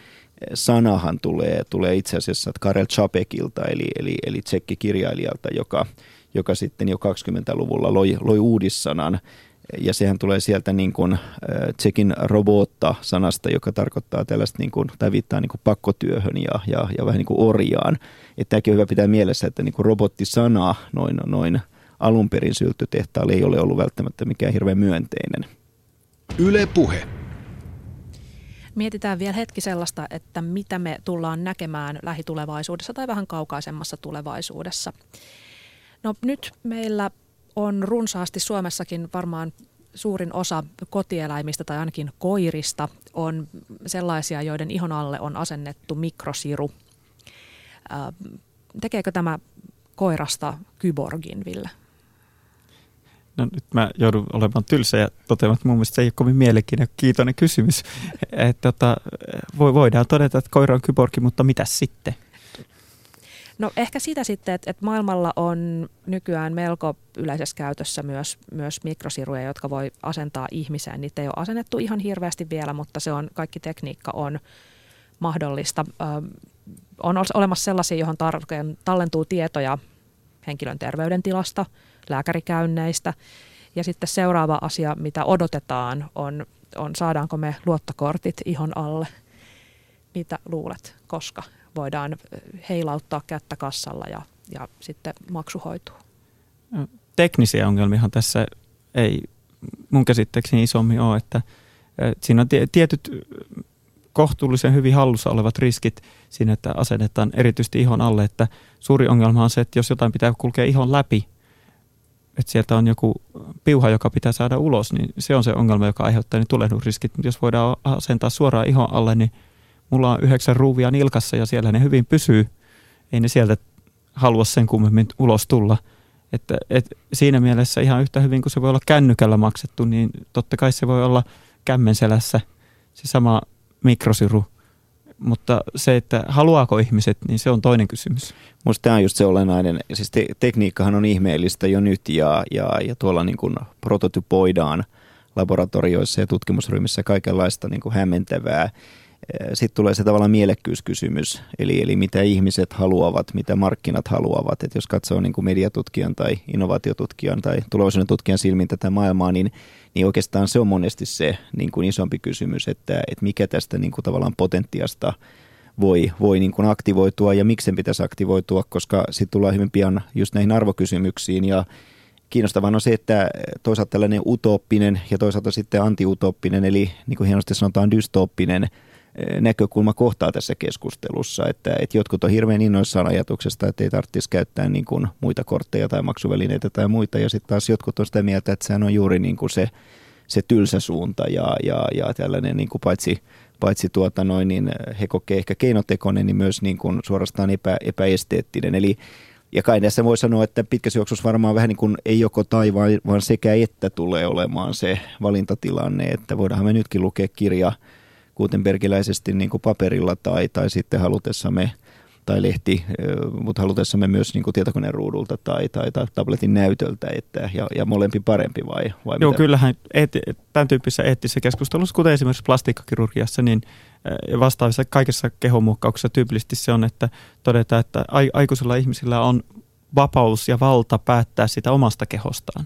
sanahan tulee, tulee itse asiassa Karel Čapekilta, eli, eli, eli tsekkikirjailijalta, joka, joka sitten jo 20-luvulla loi, loi uudissanan ja sehän tulee sieltä niin kuin, äh, tsekin robotta-sanasta, joka tarkoittaa tällaista, niin kuin, tai viittaa niin kuin pakkotyöhön ja, ja, ja vähän niin kuin orjaan. Että tämäkin on hyvä pitää mielessä, että niin kuin robottisana noin, noin alun perin syltytehtaalle ei ole ollut välttämättä mikään hirveän myönteinen. Yle Puhe. Mietitään vielä hetki sellaista, että mitä me tullaan näkemään lähitulevaisuudessa tai vähän kaukaisemmassa tulevaisuudessa. No nyt meillä on runsaasti Suomessakin varmaan suurin osa kotieläimistä tai ainakin koirista on sellaisia, joiden ihon alle on asennettu mikrosiru. Tekeekö tämä koirasta kyborgin, Ville? No nyt mä joudun olemaan tylsä ja toteamaan, että mun mielestä se ei ole kovin mielenkiintoinen kysymys. että tota, voidaan todeta, että koira on kyborgi, mutta mitä sitten? No ehkä sitä sitten, että, että maailmalla on nykyään melko yleisessä käytössä myös, myös mikrosiruja, jotka voi asentaa ihmiseen. Niitä ei ole asennettu ihan hirveästi vielä, mutta se on, kaikki tekniikka on mahdollista. Ö, on olemassa sellaisia, johon tarkeen tallentuu tietoja henkilön terveydentilasta, lääkärikäynneistä. Ja sitten seuraava asia, mitä odotetaan, on, on saadaanko me luottokortit ihon alle. Mitä luulet, koska? Voidaan heilauttaa kättä kassalla ja, ja sitten maksu hoituu. Teknisiä ongelmia tässä ei mun käsitteekseni isommin ole, että siinä on tietyt kohtuullisen hyvin hallussa olevat riskit siinä, että asennetaan erityisesti ihon alle, että suuri ongelma on se, että jos jotain pitää kulkea ihon läpi, että sieltä on joku piuha, joka pitää saada ulos, niin se on se ongelma, joka aiheuttaa ne tulehdusriskit. Mutta jos voidaan asentaa suoraan ihon alle, niin Mulla on yhdeksän ruuvia nilkassa ja siellä ne hyvin pysyy. Ei ne sieltä halua sen kummemmin ulos tulla. Että, et siinä mielessä ihan yhtä hyvin kuin se voi olla kännykällä maksettu, niin totta kai se voi olla kämmenselässä se sama mikrosiru. Mutta se, että haluaako ihmiset, niin se on toinen kysymys. Minusta tämä on just se olennainen. Siis te- tekniikkahan on ihmeellistä jo nyt ja, ja, ja tuolla niin kuin prototypoidaan laboratorioissa ja tutkimusryhmissä kaikenlaista niin kuin hämmentävää sitten tulee se tavallaan mielekkyyskysymys, eli, eli mitä ihmiset haluavat, mitä markkinat haluavat. Et jos katsoo niin kuin mediatutkijan tai innovaatiotutkijan tai tulevaisuuden tutkijan silmin tätä maailmaa, niin, niin oikeastaan se on monesti se niin kuin isompi kysymys, että, että mikä tästä niin kuin tavallaan potentiasta voi, voi niin kuin aktivoitua ja miksi sen pitäisi aktivoitua, koska sitten tullaan hyvin pian just näihin arvokysymyksiin ja kiinnostavaa on se, että toisaalta tällainen utooppinen ja toisaalta sitten antiutooppinen, eli niin kuin hienosti sanotaan dystooppinen näkökulma kohtaa tässä keskustelussa, että, että jotkut on hirveän innoissaan ajatuksesta, että ei tarvitsisi käyttää niin kuin muita kortteja tai maksuvälineitä tai muita, ja sitten taas jotkut on sitä mieltä, että sehän on juuri niin kuin se, se tylsä suunta ja, ja, ja tällainen niin kuin paitsi, paitsi tuota noin, niin he kokee ehkä keinotekoinen, niin myös niin kuin suorastaan epä, epäesteettinen. Eli ja kai tässä voi sanoa, että pitkässä juoksussa varmaan vähän niin kuin ei joko tai, vaan sekä että tulee olemaan se valintatilanne, että voidaan me nytkin lukea kirja kuutenbergiläisesti niin kuin paperilla tai, tai sitten halutessamme tai lehti, mutta halutessamme myös niin kuin tietokoneen ruudulta tai, tai, tai tabletin näytöltä, että, ja, ja molempi parempi vai, vai Joo, mitä? kyllähän eetti, tämän tyyppisessä eettisessä keskustelussa, kuten esimerkiksi plastiikkakirurgiassa, niin vastaavissa kaikissa kehomuokkauksissa tyypillisesti se on, että todetaan, että aikuisilla ihmisillä on vapaus ja valta päättää sitä omasta kehostaan.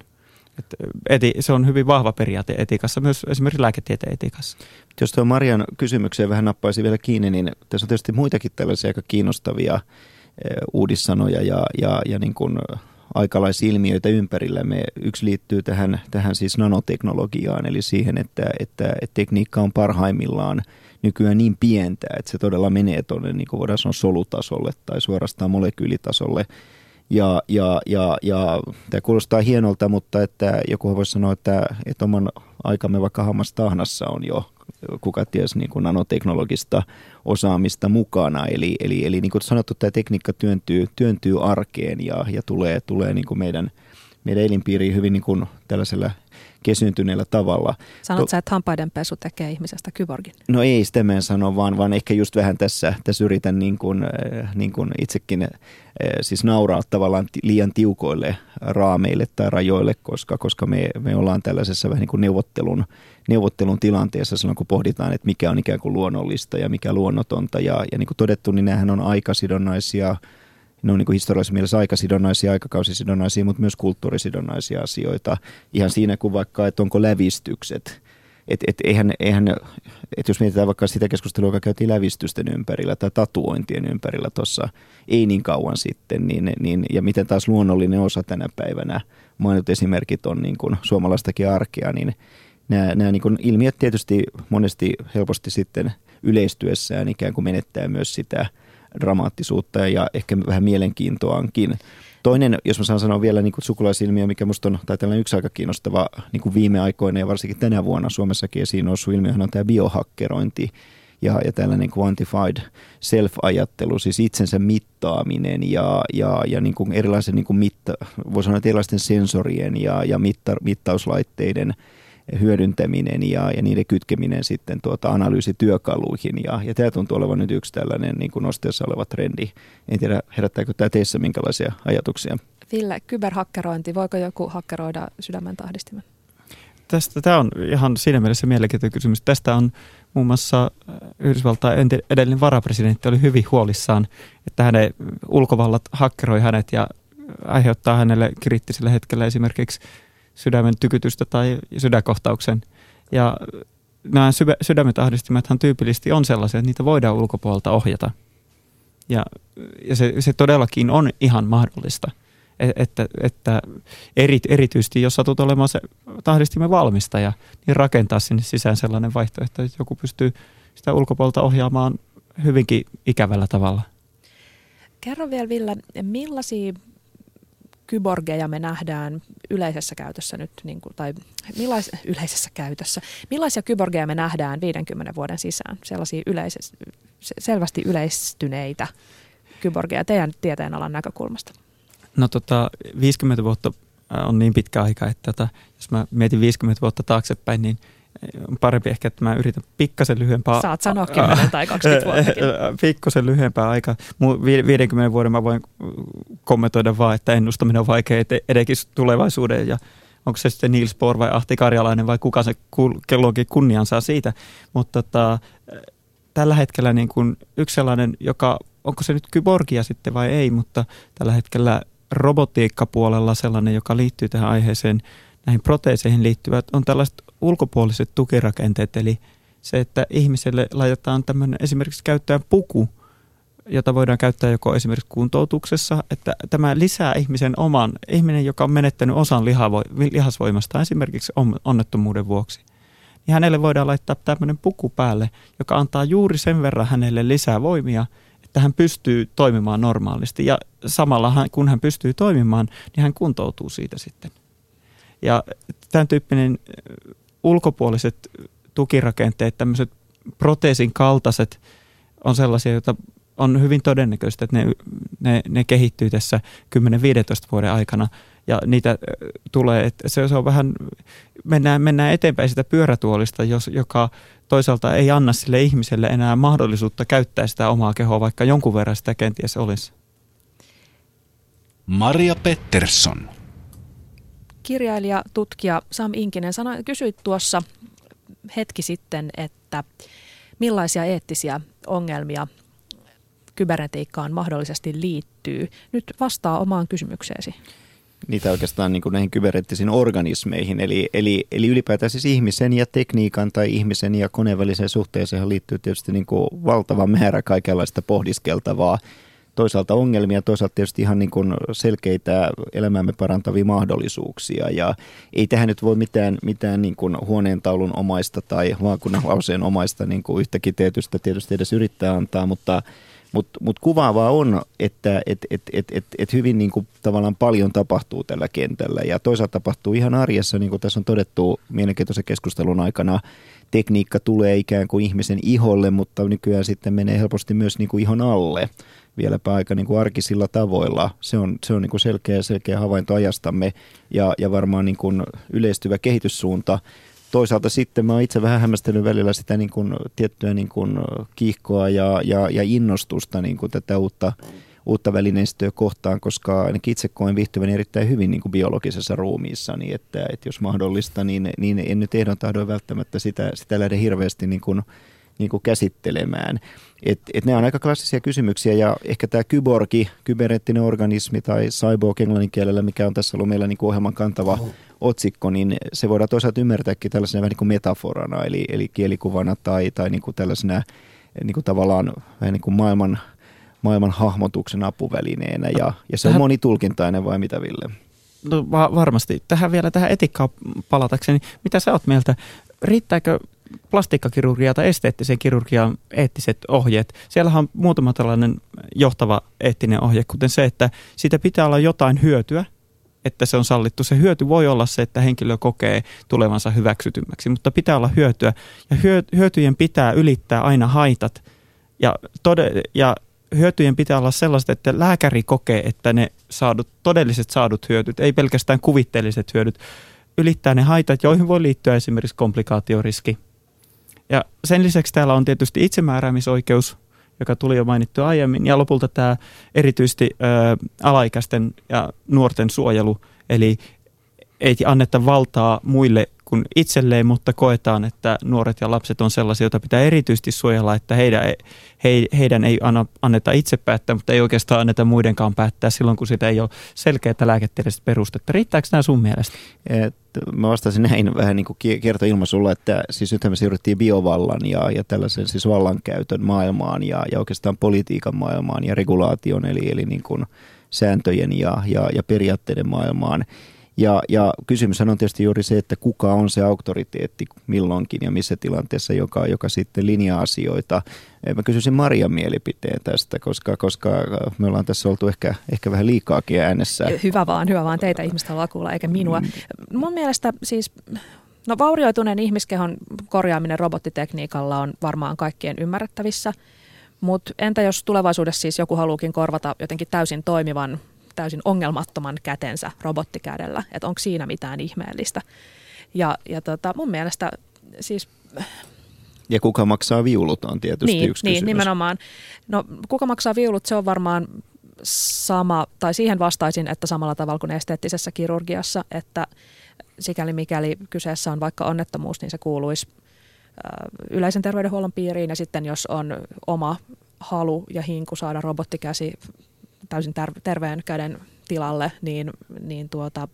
Et eti, se on hyvin vahva periaate etiikassa, myös esimerkiksi lääketieteen etiikassa. Jos tuo Marian kysymykseen vähän nappaisi vielä kiinni, niin tässä on tietysti muitakin tällaisia aika kiinnostavia uudissanoja ja, ja, ja niin kuin aikalaisilmiöitä ympärillämme. Yksi liittyy tähän, tähän siis nanoteknologiaan, eli siihen, että, että, että tekniikka on parhaimmillaan – nykyään niin pientä, että se todella menee tuonne, niin kuin voidaan sanoa, solutasolle tai suorastaan molekyylitasolle. Ja, ja, ja, ja tämä kuulostaa hienolta, mutta että joku voisi sanoa, että, että oman aikamme vaikka hammastahnassa on jo kuka ties niin kuin nanoteknologista osaamista mukana. Eli, eli, eli niin kuin sanottu, tämä tekniikka työntyy, työntyy arkeen ja, ja tulee, tulee niin kuin meidän, meidän elinpiiriin hyvin niin kuin tällaisella kesyntyneellä tavalla. Sanot to- sä, että hampaidenpesu tekee ihmisestä kyborgin? No ei sitä mä en sano, vaan, vaan ehkä just vähän tässä, tässä yritän niin kuin, äh, niin kuin itsekin äh, siis nauraa tavallaan liian tiukoille raameille tai rajoille, koska, koska me, me ollaan tällaisessa vähän niin kuin neuvottelun, neuvottelun tilanteessa silloin, kun pohditaan, että mikä on ikään kuin luonnollista ja mikä luonnotonta. Ja, ja niin kuin todettu, niin nämähän on aikasidonnaisia ne on niin historiallisessa mielessä aikasidonnaisia, aikakausisidonnaisia, mutta myös kulttuurisidonnaisia asioita. Ihan siinä kuin vaikka, että onko lävistykset. Et, et eihän, eihän, et jos mietitään vaikka sitä keskustelua, joka käytiin lävistysten ympärillä tai tatuointien ympärillä tuossa ei niin kauan sitten, niin, niin, ja miten taas luonnollinen osa tänä päivänä, mainitut esimerkit on niin kuin suomalaistakin arkea, niin nämä, nämä niin kuin ilmiöt tietysti monesti helposti sitten yleistyessään ikään kuin menettää myös sitä – dramaattisuutta ja ehkä vähän mielenkiintoankin. Toinen, jos mä saan sanoa vielä niin kuin sukulaisilmiö, mikä musta on, tai tällainen yksi aika kiinnostava niin kuin viime aikoina ja varsinkin tänä vuonna Suomessakin esiin noussut ilmiö, on tämä biohakkerointi ja, ja tällainen quantified self-ajattelu, siis itsensä mittaaminen ja, ja, ja niin kuin erilaisen niin kuin mitta, voi sanoa, että erilaisten sensorien ja, ja mitta, mittauslaitteiden – hyödyntäminen ja, ja niiden kytkeminen sitten tuota analyysityökaluihin. Ja, ja tämä tuntuu olevan nyt yksi tällainen niin kuin nosteessa oleva trendi. En tiedä, herättääkö tämä teissä minkälaisia ajatuksia? Ville, kyberhakkerointi, voiko joku hakkeroida sydämen tahdistimen? Tästä, tämä on ihan siinä mielessä mielenkiintoinen kysymys. Tästä on muun muassa äh, Yhdysvaltain edellinen varapresidentti oli hyvin huolissaan, että hänen ulkovallat hakkeroi hänet ja aiheuttaa hänelle kriittisellä hetkellä esimerkiksi sydämen tykytystä tai sydänkohtauksen. Ja nämä sydämen ahdistimethan tyypillisesti on sellaisia, että niitä voidaan ulkopuolelta ohjata. Ja, ja se, se todellakin on ihan mahdollista. E, että, että eri, erityisesti jos satut olemaan se tahdistimen valmistaja, niin rakentaa sinne sisään sellainen vaihtoehto, että joku pystyy sitä ulkopuolelta ohjaamaan hyvinkin ikävällä tavalla. Kerro vielä Ville, millaisia kyborgeja me nähdään yleisessä käytössä nyt, niin kuin, tai millais, yleisessä käytössä, millaisia kyborgeja me nähdään 50 vuoden sisään, sellaisia yleises, selvästi yleistyneitä kyborgeja teidän tieteenalan näkökulmasta? No tota, 50 vuotta äh, on niin pitkä aika, että tota, jos mä mietin 50 vuotta taaksepäin, niin – on parempi ehkä, että mä yritän pikkasen lyhyempää... Saat sanoa 10 tai 20 vuottakin. Pikkasen lyhyempää aikaa. 50 vuoden mä voin kommentoida vaan, että ennustaminen on vaikea edenkin tulevaisuuden ja onko se sitten Niels Bohr vai Ahti Karjalainen vai kuka se kelloonkin kunnian saa siitä. Mutta tota, tällä hetkellä niin kuin yksi sellainen, joka, onko se nyt kyborgia sitten vai ei, mutta tällä hetkellä robotiikkapuolella sellainen, joka liittyy tähän aiheeseen, näihin proteeseihin liittyvät, on tällaiset ulkopuoliset tukirakenteet, eli se, että ihmiselle laitetaan tämmöinen esimerkiksi käyttää puku, jota voidaan käyttää joko esimerkiksi kuntoutuksessa, että tämä lisää ihmisen oman, ihminen, joka on menettänyt osan lihasvoimasta esimerkiksi onnettomuuden vuoksi, niin hänelle voidaan laittaa tämmöinen puku päälle, joka antaa juuri sen verran hänelle lisää voimia, että hän pystyy toimimaan normaalisti. Ja samalla kun hän pystyy toimimaan, niin hän kuntoutuu siitä sitten. Ja tämän tyyppinen ulkopuoliset tukirakenteet, tämmöiset proteesin kaltaiset, on sellaisia, joita on hyvin todennäköistä, että ne, ne, ne kehittyy tässä 10-15 vuoden aikana ja niitä tulee, että se, se on vähän, mennään, mennään eteenpäin sitä pyörätuolista, jos, joka toisaalta ei anna sille ihmiselle enää mahdollisuutta käyttää sitä omaa kehoa, vaikka jonkun verran sitä kenties olisi. Maria Pettersson. Kirjailija, tutkija Sam Inkinen sanoi, kysyit tuossa hetki sitten, että millaisia eettisiä ongelmia kybernetiikkaan mahdollisesti liittyy. Nyt vastaa omaan kysymykseesi. Niitä oikeastaan niin kuin näihin kybereettisiin organismeihin, eli, eli, eli ylipäätään siis ihmisen ja tekniikan tai ihmisen ja koneen väliseen suhteeseen liittyy tietysti niin kuin valtava määrä kaikenlaista pohdiskeltavaa toisaalta ongelmia, toisaalta tietysti ihan niin kuin selkeitä elämäämme parantavia mahdollisuuksia. Ja ei tähän nyt voi mitään, mitään niin kuin huoneentaulun omaista tai vaakunan lauseen omaista niin kuin yhtä kiteytystä tietysti edes yrittää antaa, mutta mutta mut kuvaavaa on, että et, et, et, et, et hyvin niin tavallaan paljon tapahtuu tällä kentällä ja toisaalta tapahtuu ihan arjessa, niin kuin tässä on todettu mielenkiintoisen keskustelun aikana, tekniikka tulee ikään kuin ihmisen iholle, mutta nykyään sitten menee helposti myös niin kuin ihon alle vieläpä aika niin kuin arkisilla tavoilla. Se on, se on niin kuin selkeä, selkeä havainto ajastamme ja, ja varmaan niin kuin yleistyvä kehityssuunta. Toisaalta sitten mä oon itse vähän hämmästellyt välillä sitä niin kuin tiettyä niin kuin kiihkoa ja, ja, ja innostusta niin kuin tätä uutta, uutta välineistöä kohtaan, koska ainakin itse koen viihtyväni erittäin hyvin niin kuin biologisessa ruumiissa, niin että, että jos mahdollista, niin, niin en nyt ehdon tahdoin välttämättä sitä, sitä lähde hirveästi niin kuin, niin kuin käsittelemään. Et, et nämä on aika klassisia kysymyksiä ja ehkä tämä kyborgi, kyberneettinen organismi tai cyborg englannin kielellä, mikä on tässä ollut meillä niin ohjelman kantava otsikko, niin se voidaan toisaalta ymmärtääkin tällaisena vähän niin kuin metaforana, eli, eli kielikuvana tai, tai niin kuin tällaisena niin kuin tavallaan vähän niin kuin maailman, maailman hahmotuksen apuvälineenä ja, ja se on monitulkintainen vai mitä Ville? No va- varmasti. Tähän vielä tähän etiikkaan palatakseni. Mitä sä oot mieltä? Riittääkö plastiikkakirurgia tai esteettisen kirurgian eettiset ohjeet. Siellähän on muutama tällainen johtava eettinen ohje, kuten se, että siitä pitää olla jotain hyötyä, että se on sallittu. Se hyöty voi olla se, että henkilö kokee tulevansa hyväksytymmäksi, mutta pitää olla hyötyä. Ja hyötyjen pitää ylittää aina haitat. Ja, tode, ja hyötyjen pitää olla sellaiset, että lääkäri kokee, että ne saadut, todelliset saadut hyötyt, ei pelkästään kuvitteelliset hyödyt, ylittää ne haitat, joihin voi liittyä esimerkiksi komplikaatioriski ja sen lisäksi täällä on tietysti itsemääräämisoikeus, joka tuli jo mainittu aiemmin, ja lopulta tämä erityisesti ö, alaikäisten ja nuorten suojelu, eli ei anneta valtaa muille kuin itselleen, mutta koetaan, että nuoret ja lapset on sellaisia, joita pitää erityisesti suojella, että heidän, he, heidän ei anna, anneta itse päättää, mutta ei oikeastaan anneta muidenkaan päättää silloin, kun sitä ei ole selkeää lääketieteellistä perustetta. Riittääkö nämä sun mielestä? Et, mä vastasin näin vähän niin kuin kiertoilmaisulla, että siis nythän me siirryttiin biovallan ja, ja tällaisen siis vallankäytön maailmaan ja, ja oikeastaan politiikan maailmaan ja regulaation eli, eli niin kuin sääntöjen ja, ja, ja periaatteiden maailmaan. Ja, ja kysymys on tietysti juuri se, että kuka on se auktoriteetti milloinkin ja missä tilanteessa, joka, joka sitten linjaa asioita. Mä kysyisin Marian mielipiteen tästä, koska, koska me ollaan tässä oltu ehkä, ehkä vähän liikaakin äänessä. Hyvä vaan, hyvä vaan. Teitä ihmistä haluaa kuulla, eikä minua. Mm. Mun mielestä siis No vaurioituneen ihmiskehon korjaaminen robottitekniikalla on varmaan kaikkien ymmärrettävissä, mutta entä jos tulevaisuudessa siis joku haluukin korvata jotenkin täysin toimivan täysin ongelmattoman kätensä robottikädellä, että onko siinä mitään ihmeellistä. Ja, ja tota, mun mielestä siis... Ja kuka maksaa viulut on tietysti niin, yksi niin, kysymys. nimenomaan. No kuka maksaa viulut, se on varmaan sama, tai siihen vastaisin, että samalla tavalla kuin esteettisessä kirurgiassa, että sikäli mikäli kyseessä on vaikka onnettomuus, niin se kuuluisi yleisen terveydenhuollon piiriin ja sitten jos on oma halu ja hinku saada robottikäsi täysin terveen käden tilalle, niin, niin tuota,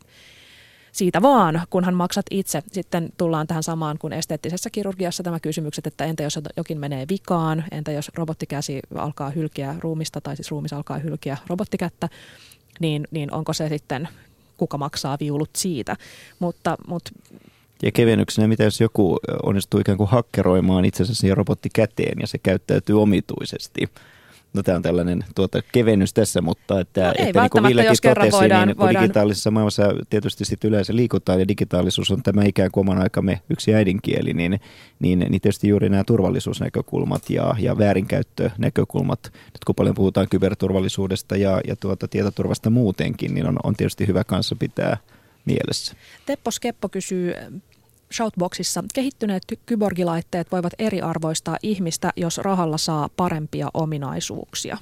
siitä vaan, kunhan maksat itse. Sitten tullaan tähän samaan kuin esteettisessä kirurgiassa tämä kysymykset, että entä jos jokin menee vikaan, entä jos robottikäsi alkaa hylkiä ruumista tai siis ruumis alkaa hylkiä robottikättä, niin, niin onko se sitten, kuka maksaa viulut siitä. Mutta, mutta ja kevennyksenä, mitä jos joku onnistuu ikään kuin hakkeroimaan itsensä siihen robottikäteen ja se käyttäytyy omituisesti – No tämä on tällainen tuota, kevennys tässä, mutta että, no, että niin kuin Villekin totesi, voidaan, niin voidaan... digitaalisessa maailmassa tietysti sitten yleensä liikutaan ja digitaalisuus on tämä ikään kuin oman aikamme yksi äidinkieli, niin, niin, niin tietysti juuri nämä turvallisuusnäkökulmat ja, ja väärinkäyttönäkökulmat, nyt kun paljon puhutaan kyberturvallisuudesta ja, ja tuota, tietoturvasta muutenkin, niin on, on tietysti hyvä kanssa pitää mielessä. Teppo Skeppo kysyy Shoutboxissa kehittyneet kyborgilaitteet voivat eriarvoistaa ihmistä, jos rahalla saa parempia ominaisuuksia.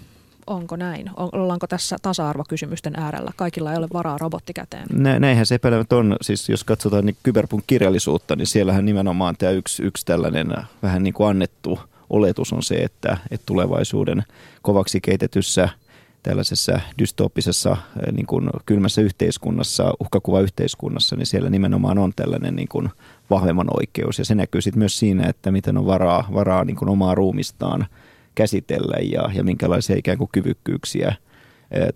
Onko näin? Ollaanko tässä tasa-arvokysymysten äärellä? Kaikilla ei ole varaa robottikäteen. Nä, näinhän se epäilevät on. Siis jos katsotaan niin kyberpunk-kirjallisuutta, niin siellähän nimenomaan tämä yksi, yksi tällainen vähän niin kuin annettu oletus on se, että, että tulevaisuuden kovaksi keitetyssä – tällaisessa dystooppisessa eh, niin kuin kylmässä yhteiskunnassa, uhkakuva-yhteiskunnassa, niin siellä nimenomaan on tällainen niin kuin vahvemman oikeus. Ja se näkyy sitten myös siinä, että miten on varaa, varaa niin kuin omaa ruumistaan käsitellä ja, ja minkälaisia ikään kuin kyvykkyyksiä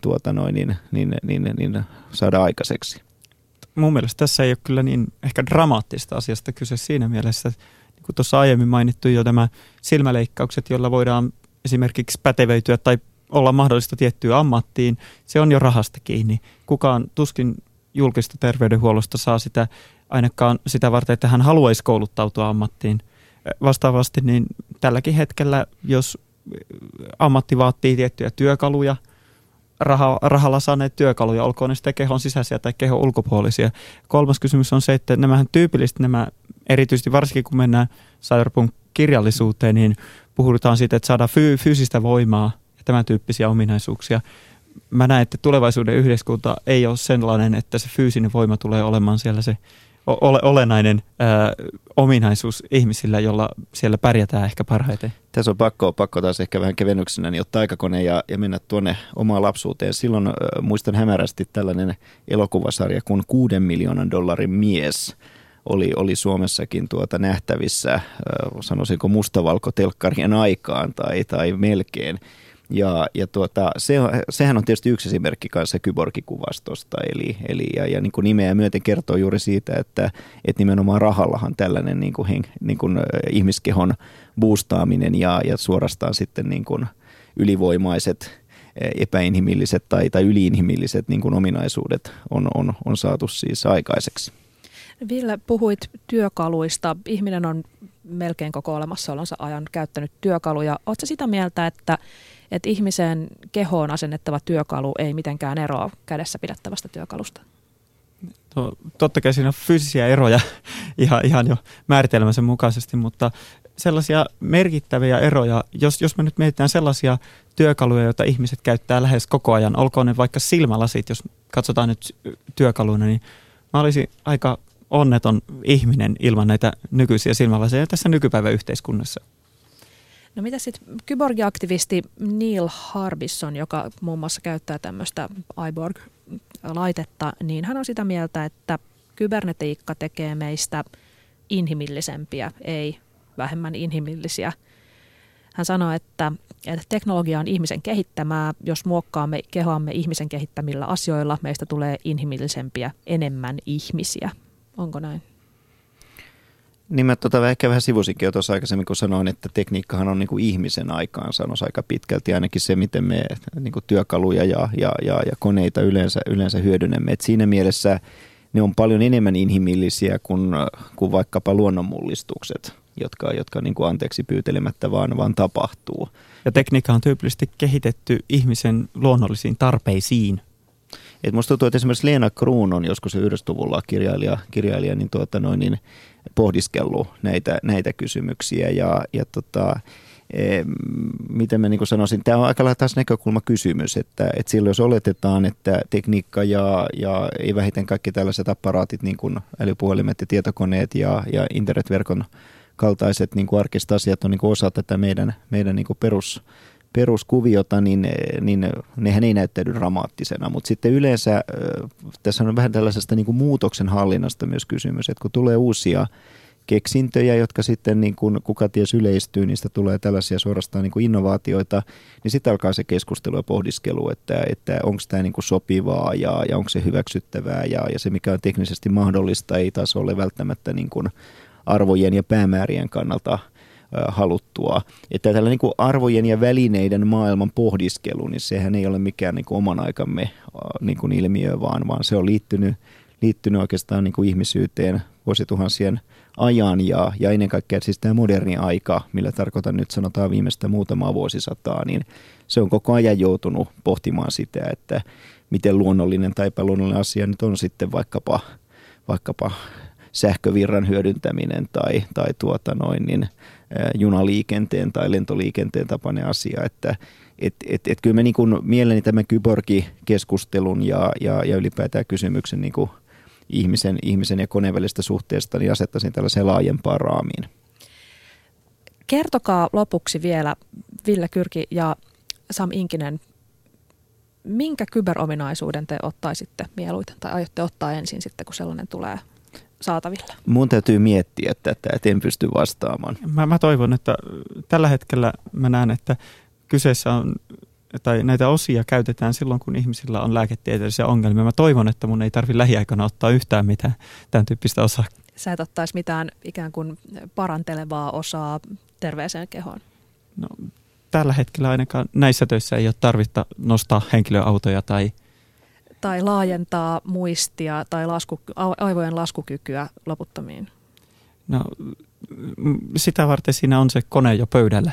tuota noin, niin, niin, niin, niin saada aikaiseksi. Mun mielestä tässä ei ole kyllä niin ehkä dramaattista asiasta kyse siinä mielessä, että niin kuin tuossa aiemmin mainittu jo tämä silmäleikkaukset, joilla voidaan esimerkiksi pätevöityä tai olla mahdollista tiettyyn ammattiin, se on jo rahasta kiinni. Kukaan tuskin julkista terveydenhuollosta saa sitä ainakaan sitä varten, että hän haluaisi kouluttautua ammattiin. Vastaavasti niin tälläkin hetkellä, jos ammatti vaatii tiettyjä työkaluja, raha, rahalla saaneet työkaluja, olkoon ne sitten kehon sisäisiä tai kehon ulkopuolisia. Kolmas kysymys on se, että nämähän tyypillisesti nämä, erityisesti varsinkin kun mennään cyberpunk-kirjallisuuteen, niin puhutaan siitä, että saadaan fy, fyysistä voimaa ja tämän tyyppisiä ominaisuuksia. Mä näen, että tulevaisuuden yhteiskunta ei ole sellainen, että se fyysinen voima tulee olemaan siellä se ole, olennainen ää, ominaisuus ihmisillä, jolla siellä pärjätään ehkä parhaiten. Tässä on pakko, pakko taas ehkä vähän kevennyksenä niin ottaa aikakone ja, ja mennä tuonne omaan lapsuuteen. Silloin äh, muistan hämärästi tällainen elokuvasarja kuin kuuden miljoonan dollarin mies oli, oli Suomessakin tuota nähtävissä, äh, sanoisinko mustavalko-telkkarien aikaan tai, tai melkein. Ja, ja tuota, se, sehän on tietysti yksi esimerkki kanssa kyborgikuvastosta, eli, eli ja, ja niin kuin nimeä myöten kertoo juuri siitä, että, että nimenomaan rahallahan tällainen niin kuin, niin kuin ihmiskehon boostaaminen ja, ja suorastaan sitten niin kuin ylivoimaiset epäinhimilliset tai, tai yliinhimilliset niin kuin ominaisuudet on, on, on saatu siis aikaiseksi. Ville, puhuit työkaluista. Ihminen on melkein koko olemassaolonsa ajan käyttänyt työkaluja. Oletko sitä mieltä, että että ihmisen kehoon asennettava työkalu ei mitenkään eroa kädessä pidettävästä työkalusta? No, totta kai siinä on fyysisiä eroja ihan, ihan jo määritelmänsä mukaisesti, mutta sellaisia merkittäviä eroja, jos, jos me nyt mietitään sellaisia työkaluja, joita ihmiset käyttää lähes koko ajan, olkoon ne vaikka silmälasit, jos katsotaan nyt työkaluina, niin mä olisin aika onneton ihminen ilman näitä nykyisiä silmälaseja tässä nykypäivän yhteiskunnassa. No mitä sitten kyborgiaktivisti Neil Harbisson, joka muun muassa käyttää tämmöistä iBorg-laitetta, niin hän on sitä mieltä, että kybernetiikka tekee meistä inhimillisempiä, ei vähemmän inhimillisiä. Hän sanoi, että, että teknologia on ihmisen kehittämää. Jos muokkaamme kehoamme ihmisen kehittämillä asioilla, meistä tulee inhimillisempiä, enemmän ihmisiä. Onko näin? Niin mä tota, ehkä vähän sivusinkin jo tuossa aikaisemmin, kun sanoin, että tekniikkahan on niin kuin ihmisen aikaansanos aika pitkälti, ainakin se, miten me niin kuin työkaluja ja, ja, ja, ja koneita yleensä, yleensä hyödynnämme. Et siinä mielessä ne on paljon enemmän inhimillisiä kuin, kuin vaikkapa luonnonmullistukset, jotka, jotka niin kuin anteeksi pyytelemättä vaan, vaan tapahtuu. Ja tekniikka on tyypillisesti kehitetty ihmisen luonnollisiin tarpeisiin. Et musta tuntuu, että esimerkiksi Leena Kruun on joskus 90-luvulla kirjailija, kirjailija niin, tuota noin, niin pohdiskellut näitä, näitä kysymyksiä. Ja, ja tota, e, miten mä niin sanoisin, tämä on aika lailla taas näkökulmakysymys, että, että silloin jos oletetaan, että tekniikka ja, ja ei vähiten kaikki tällaiset apparaatit, niin kuin älypuhelimet ja tietokoneet ja, ja internetverkon kaltaiset niin kuin arkiset asiat on niin kuin osa tätä meidän, meidän niin kuin perus, peruskuviota, niin, niin nehän ei näyttäydy dramaattisena. Mutta sitten yleensä tässä on vähän tällaisesta niin kuin muutoksen hallinnasta myös kysymys, että kun tulee uusia keksintöjä, jotka sitten niin kuin kuka ties yleistyy, niistä tulee tällaisia suorastaan niin kuin innovaatioita, niin sitten alkaa se keskustelu ja pohdiskelu, että, että onko tämä niin kuin sopivaa ja, ja onko se hyväksyttävää ja, ja se mikä on teknisesti mahdollista ei taas ole välttämättä niin kuin arvojen ja päämäärien kannalta haluttua. Että tällä niin kuin arvojen ja välineiden maailman pohdiskelu, niin sehän ei ole mikään niin kuin oman aikamme niin kuin ilmiö, vaan, vaan se on liittynyt, liittynyt oikeastaan niin kuin ihmisyyteen vuosituhansien ajan ja, ja ennen kaikkea siis tämä moderni aika, millä tarkoitan nyt sanotaan viimeistä muutamaa vuosisataa, niin se on koko ajan joutunut pohtimaan sitä, että miten luonnollinen tai epäluonnollinen asia nyt on sitten vaikkapa, vaikkapa sähkövirran hyödyntäminen tai, tai tuota noin, niin, junaliikenteen tai lentoliikenteen tapainen asia, että et, et, et kyllä mä niin mieleni tämän kyborgikeskustelun ja, ja, ja ylipäätään kysymyksen niin kuin ihmisen, ihmisen ja koneen välistä suhteesta niin asettaisin tällaiseen laajempaan raamiin. Kertokaa lopuksi vielä Ville Kyrki ja Sam Inkinen, minkä kyberominaisuuden te ottaisitte mieluiten tai aiotte ottaa ensin sitten, kun sellainen tulee saatavilla? Mun täytyy miettiä tätä, että en pysty vastaamaan. Mä, mä toivon, että tällä hetkellä mä näen, että kyseessä on tai näitä osia käytetään silloin, kun ihmisillä on lääketieteellisiä ongelmia. Mä toivon, että mun ei tarvi lähiaikana ottaa yhtään mitään tämän tyyppistä osaa. Sä et ottaisi mitään ikään kuin parantelevaa osaa terveeseen kehoon? No, tällä hetkellä ainakaan näissä töissä ei ole tarvitta nostaa henkilöautoja tai tai laajentaa muistia tai lasku, aivojen laskukykyä loputtomiin? No sitä varten siinä on se kone jo pöydällä.